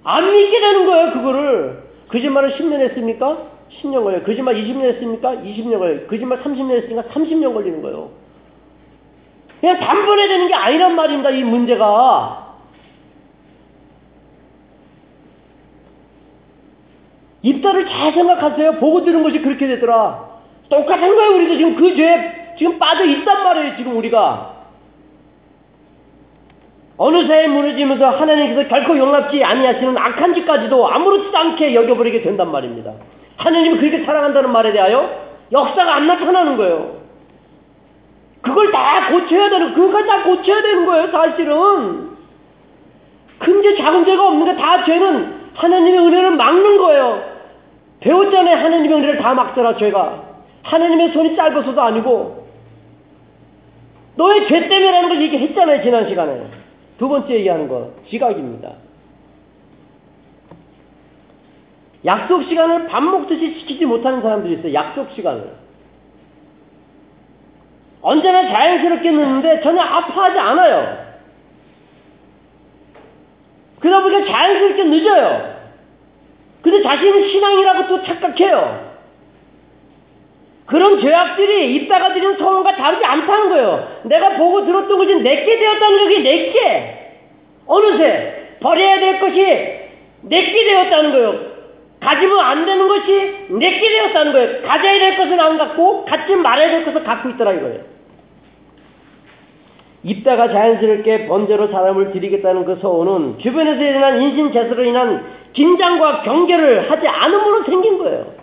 안 믿게 되는 거예요, 그거를. 거짓말을 10년 했습니까? 10년 걸려요. 거짓말 20년 했습니까? 20년 걸려요. 거짓말 30년 했으니까 30년 걸리는 거예요. 그냥 단번에 되는 게 아니란 말입니다. 이 문제가. 입다를 잘 생각하세요. 보고 들은 것이 그렇게 되더라. 똑같은 거예요. 우리도 지금 그 죄에 지금 빠져 있단 말이에요. 지금 우리가. 어느새 무너지면서 하나님께서 결코 용납지 아니하시는 악한 짓까지도 아무렇지도 않게 여겨버리게 된단 말입니다. 하나님이 그렇게 사랑한다는 말에 대하여 역사가 안 나타나는 거예요. 그걸 다 고쳐야 되는, 그걸 다 고쳐야 되는 거예요, 사실은. 큰 죄, 작은 죄가 없는 게 다 죄는 하나님의 은혜를 막는 거예요. 배웠잖아요, 하나님의 은혜를 다 막더라, 죄가. 하나님의 손이 짧아서도 아니고. 너의 죄 때문에라는 걸 얘기했잖아요, 지난 시간에. 두 번째 얘기하는 거, 지각입니다. 약속 시간을 밥 먹듯이 지키지 못하는 사람들이 있어요, 약속 시간을. 언제나 자연스럽게 늦는데 전혀 아파하지 않아요. 그러다 보니까 자연스럽게 늦어요. 근데 자신은 신앙이라고 또 착각해요. 그런 죄악들이 입다가 드리는 소원과 다르지 않다는 거예요. 내가 보고 들었던 것이 내게 되었다는 것이 내게. 어느새 버려야 될 것이 내게 되었다는 거예요. 가지면 안 되는 것이 내게 되었다는 거예요. 가져야 될 것은 안 갖고 갖지 말아야 될 것을 갖고 있더라 이거예요. 입다가 자연스럽게 번제로 사람을 드리겠다는 그 소원은 주변에서 일어난 인신제사로 인한 긴장과 경계를 하지 않음으로 생긴 거예요.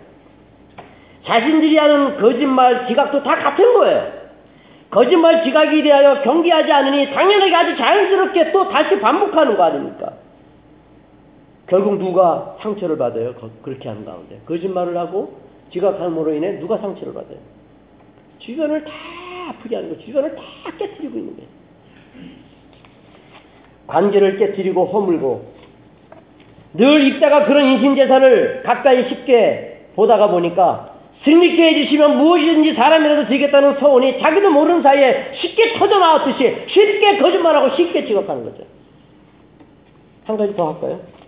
자신들이 하는 거짓말 지각도 다 같은 거예요. 거짓말 지각에 대하여 경계하지 않으니 당연하게 아주 자연스럽게 또 다시 반복하는 거 아닙니까? 결국 누가 상처를 받아요? 그렇게 하는 가운데. 거짓말을 하고 지각함으로 인해 누가 상처를 받아요? 주변을 다 아프게 하는 거예요. 주변을 다 깨뜨리고 있는 거예요. 관계를 깨뜨리고 허물고 늘 입다가 그런 인신제사를 가까이 쉽게 보다가 보니까 승리케 해주시면 무엇이든지 사람이라도 드리겠다는 서원이 자기도 모르는 사이에 쉽게 터져나왔듯이 쉽게 거짓말하고 쉽게 지각하는 거죠. 한 가지 더 할까요?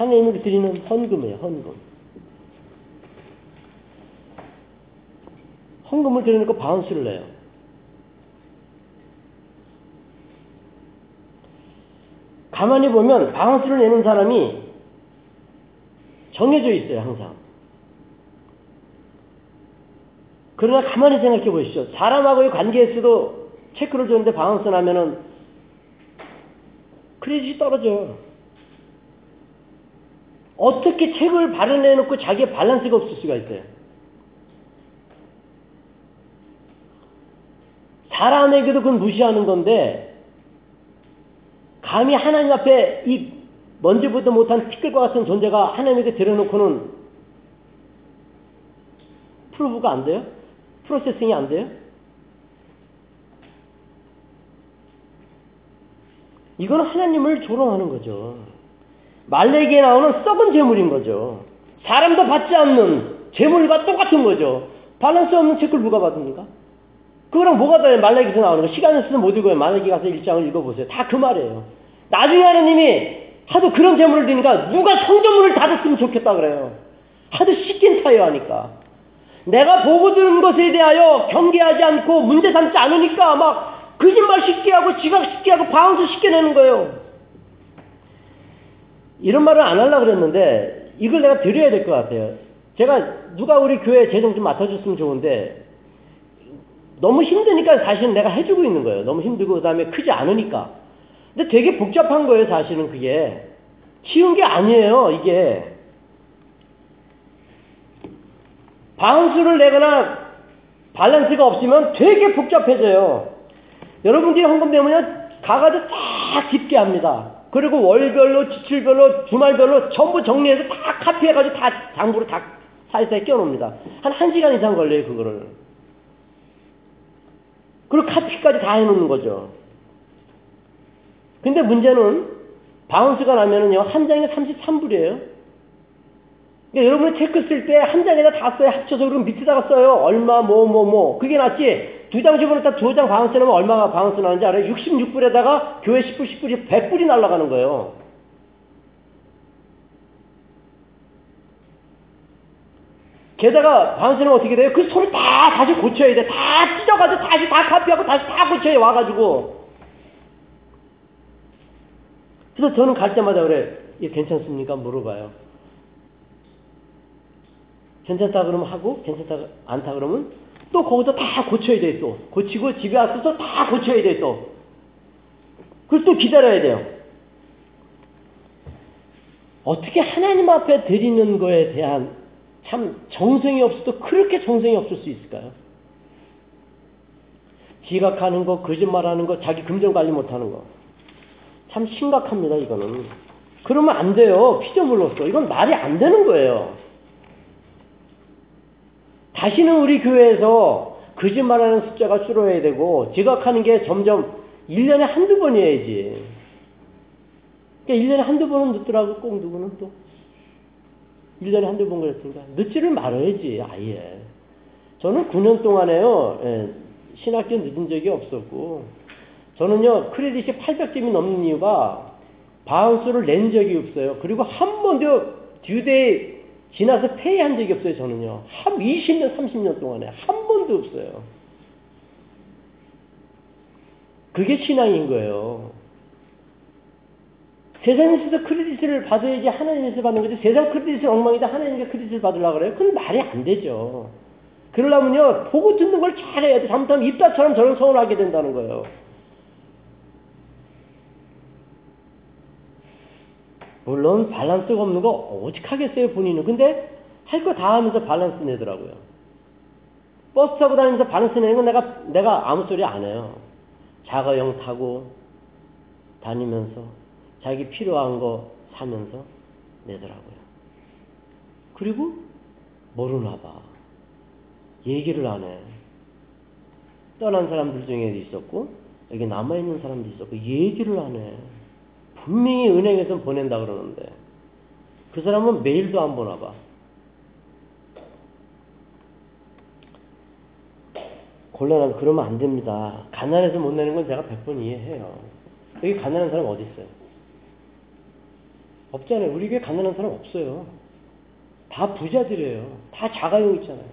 하나님께 드리는 헌금이에요, 헌금. 헌금을 드려놓고 bounce를 내요. 가만히 보면 bounce를 내는 사람이 정해져 있어요, 항상. 그러나 가만히 생각해 보십시오. 사람하고의 관계에서도 check를 줬는데 bounce 나면은 credit이 떨어져요. 어떻게 check을 발행해놓고 자기의 balance가 없을 수가 있어요? 사람에게도 그건 무시하는 건데 감히 하나님 앞에 이 먼지보도 못한 티끌과 같은 존재가 하나님에게 들여놓고는 프로브가 안 돼요? 프로세싱이 안 돼요? 이건 하나님을 조롱하는 거죠. 말레기에 나오는 썩은 재물인 거죠. 사람도 받지 않는 재물과 똑같은 거죠. 밸런스 없는 책을 누가 받습니까? 그거랑 뭐가 다른 말레기에서 나오는 거 시간을 쓰면 못 읽어요. 말레기 가서 일장을 읽어보세요. 다 그 말이에요. 나중에 하나님이 하도 그런 재물을 드니까 누가 성전문을 닫았으면 좋겠다 그래요. 하도 시킨 타요 하니까. 내가 보고 들은 것에 대하여 경계하지 않고 문제 삼지 않으니까 막 거짓말 쉽게 하고 지각 쉽게 하고 방수 쉽게 내는 거예요. 이런 말을 안 하려고 그랬는데 이걸 내가 드려야 될 것 같아요. 제가 누가 우리 교회 재정 좀 맡아줬으면 좋은데 너무 힘드니까 사실은 내가 해주고 있는 거예요. 너무 힘들고 그 다음에 크지 않으니까. 근데 되게 복잡한 거예요, 사실은 그게. 쉬운 게 아니에요, 이게. 방수를 내거나 밸런스가 없으면 되게 복잡해져요. 여러분들이 헌금 되면 가가지고 다 깊게 합니다. 그리고 월별로, 지출별로, 주말별로 전부 정리해서 다 카피해가지고 다 장부로 다 사이사이 끼워놓습니다. 한 1시간 이상 걸려요, 그거를. 그리고 카피까지 다 해놓는 거죠. 근데 문제는 bounce가 나면은요, 한 장에 33불이에요. 그러니까 여러분이 체크 쓸 때 한 장에다 다 써요. 합쳐서 그럼 밑에다가 써요. 얼마, 뭐, 뭐, 뭐. 그게 낫지. 두 장 집어넣다 두 장 bounce 나면 얼마가 bounce 나는지 알아요? 66불에다가 교회 10불, 10불이 100불이 날아가는 거예요. 게다가 바운스는 어떻게 돼요? 그 소리 다 다시 고쳐야 돼. 다 찢어가지고 다시 다 카피하고 다시 다 고쳐야 와가지고. 그래서 저는 갈 때마다 그래. 이게 괜찮습니까? 물어봐요. 괜찮다 그러면 하고 괜찮다 않다 그러면 또 거기서 다 고쳐야 돼 또. 고치고 집에 와서 다 고쳐야 돼 또. 그래서 또 기다려야 돼요. 어떻게 하나님 앞에 드리는 거에 대한 참 정성이 없어도 그렇게 정성이 없을 수 있을까요? 지각하는 거, 거짓말하는 거, 자기 금전 관리 못하는 거. 참 심각합니다, 이거는. 그러면 안 돼요. 피조물로서. 이건 말이 안 되는 거예요. 다시는 우리 교회에서 거짓말하는 숫자가 줄어야 되고, 지각하는 게 점점 1년에 한두 번이어야지. 그러니까 1년에 한두 번은 늦더라고, 꼭 누구는 또. 1년에 한두 번 그랬으니까. 늦지를 말아야지, 아예. 저는 9년 동안에요, 예, 신학교 늦은 적이 없었고, 저는요, credit이 800점이 넘는 이유가 bounce를 낸 적이 없어요. 그리고 한 번도 due day 지나서 pay한 적이 없어요, 저는요. 한 20년, 30년 동안에 한 번도 없어요. 그게 신앙인 거예요. 세상에서 credit을 받아야지 하나님에서 받는 거지 세상 credit은 엉망이다 하나님께 credit을 받으려고 그래요? 그건 말이 안 되죠. 그러려면요 보고 듣는 걸 잘해야 돼. 잘못하면 입다처럼 저런 서원하게 된다는 거예요. 물론 balance가 없는 거 오죽 하겠어요 본인은. 근데 할 거 다 하면서 bounce 내더라고요. 버스 타고 다니면서 밸런스 내는 건 내가 내가 아무 소리 안 해요. 자가용 타고 다니면서 자기 필요한 거 사면서 내더라고요. 그리고 모르나 봐. 얘기를 안 해. 떠난 사람들 중에도 있었고 여기 남아있는 사람도 있었고 얘기를 안 해. 분명히 은행에서 보낸다 그러는데 그 사람은 메일도 안 보나 봐. 곤란한 그러면 안 됩니다. 가난해서 못 내는 건 제가 100번 이해해요. 여기 가난한 사람 어디 있어요? 없잖아요. 우리 교회 가난한 사람 없어요. 다 부자들이에요. 다 자가용 있잖아요.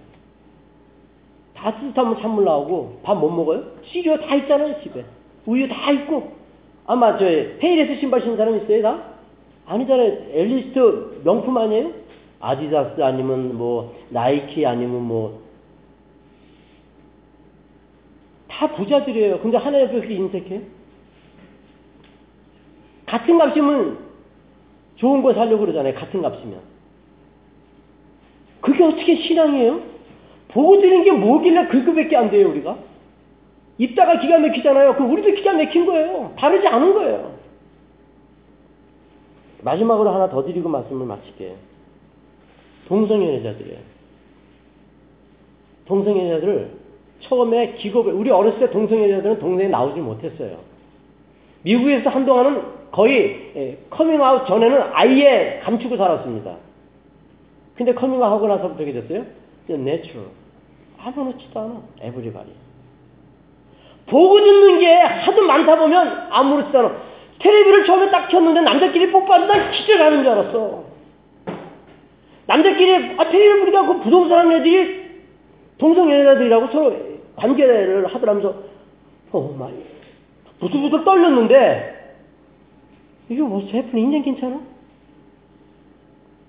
다 뜨뜻하면 찬물 나오고 밥 못 먹어요? cereal 다 있잖아요 집에. 우유 다 있고 아마 저 Payless 신발 신는 사람 있어요 다? 아니잖아요. at least 명품 아니에요? 아디다스 아니면 뭐 나이키 아니면 뭐 다 부자들이에요. 근데 하나님 앞에 그렇게 인색해? 같은 값이면 좋은 거 살려고 그러잖아요. 같은 값이면. 그게 어떻게 신앙이에요? 보고 드는 게 뭐길래 그거밖에 안 돼요, 우리가? 입다가 기가 막히잖아요. 그 우리도 기가 막힌 거예요. 다르지 않은 거예요. 마지막으로 하나 더 드리고 말씀을 마칠게요. 동성연애자들이에요. 동성연애자들을 처음에 기겁을, 우리 어렸을 때 동성연애자들은 동성에 나오지 못했어요. 미국에서 한동안은 거의 커밍아웃 전에는 아예 감추고 살았습니다. 근데 커밍아웃 하고 나서부터 어떻게 됐어요? natural. 아무렇지도 않아. everybody. 보고 듣는 게 하도 많다 보면 아무렇지도 않아. 텔레비를 처음에 딱 켰는데 남자끼리 난 기절하는 줄 알았어. 남자끼리 아 텔레비를 보니까 그 부동산 애들이 동성 연애자들이라고 서로 관계를 하더라면서 oh my 부들부들 떨렸는데 이게 뭐 제프는 인생 괜찮아?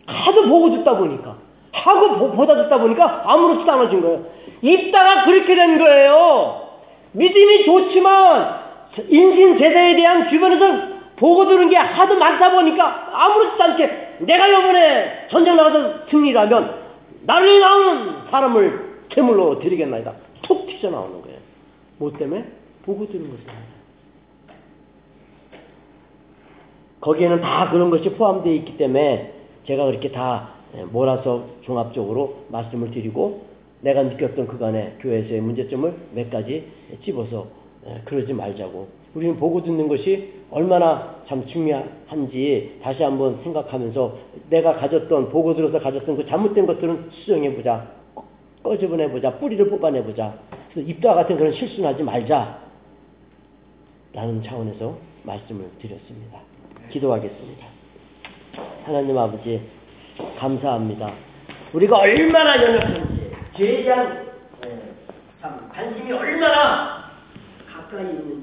하도 보고 듣다 보니까 하고 보, 보다 듣다 보니까 아무렇지도 않아진 거예요. 입다가 그렇게 된 거예요. 믿음이 좋지만 인신 제사에 대한 주변에서 보고 들은 게 하도 많다 보니까 아무렇지도 않게 내가 이번에 전쟁 나가서 승리하면 나를 나오는 사람을 제물로 드리겠나이다. 툭 튀져나오는 거예요. 뭐 때문에? 보고 들은 것입니다. 거기에는 다 그런 것이 포함되어 있기 때문에 제가 그렇게 다 몰아서 종합적으로 말씀을 드리고 내가 느꼈던 그간의 교회에서의 문제점을 몇 가지 집어서 그러지 말자고. 우리는 보고 듣는 것이 얼마나 참 중요한지 다시 한번 생각하면서 내가 가졌던 보고 들어서 가졌던 그 잘못된 것들은 수정해 보자. 꺼집어내 보자. 뿌리를 뽑아내 보자. 그래서 입다 같은 그런 실수는 하지 말자. 라는 차원에서 말씀을 드렸습니다. 기도하겠습니다. 하나님 아버지 감사합니다. 우리가 얼마나 연약한지 죄에 대한 참 관심이 얼마나 가까이 있는지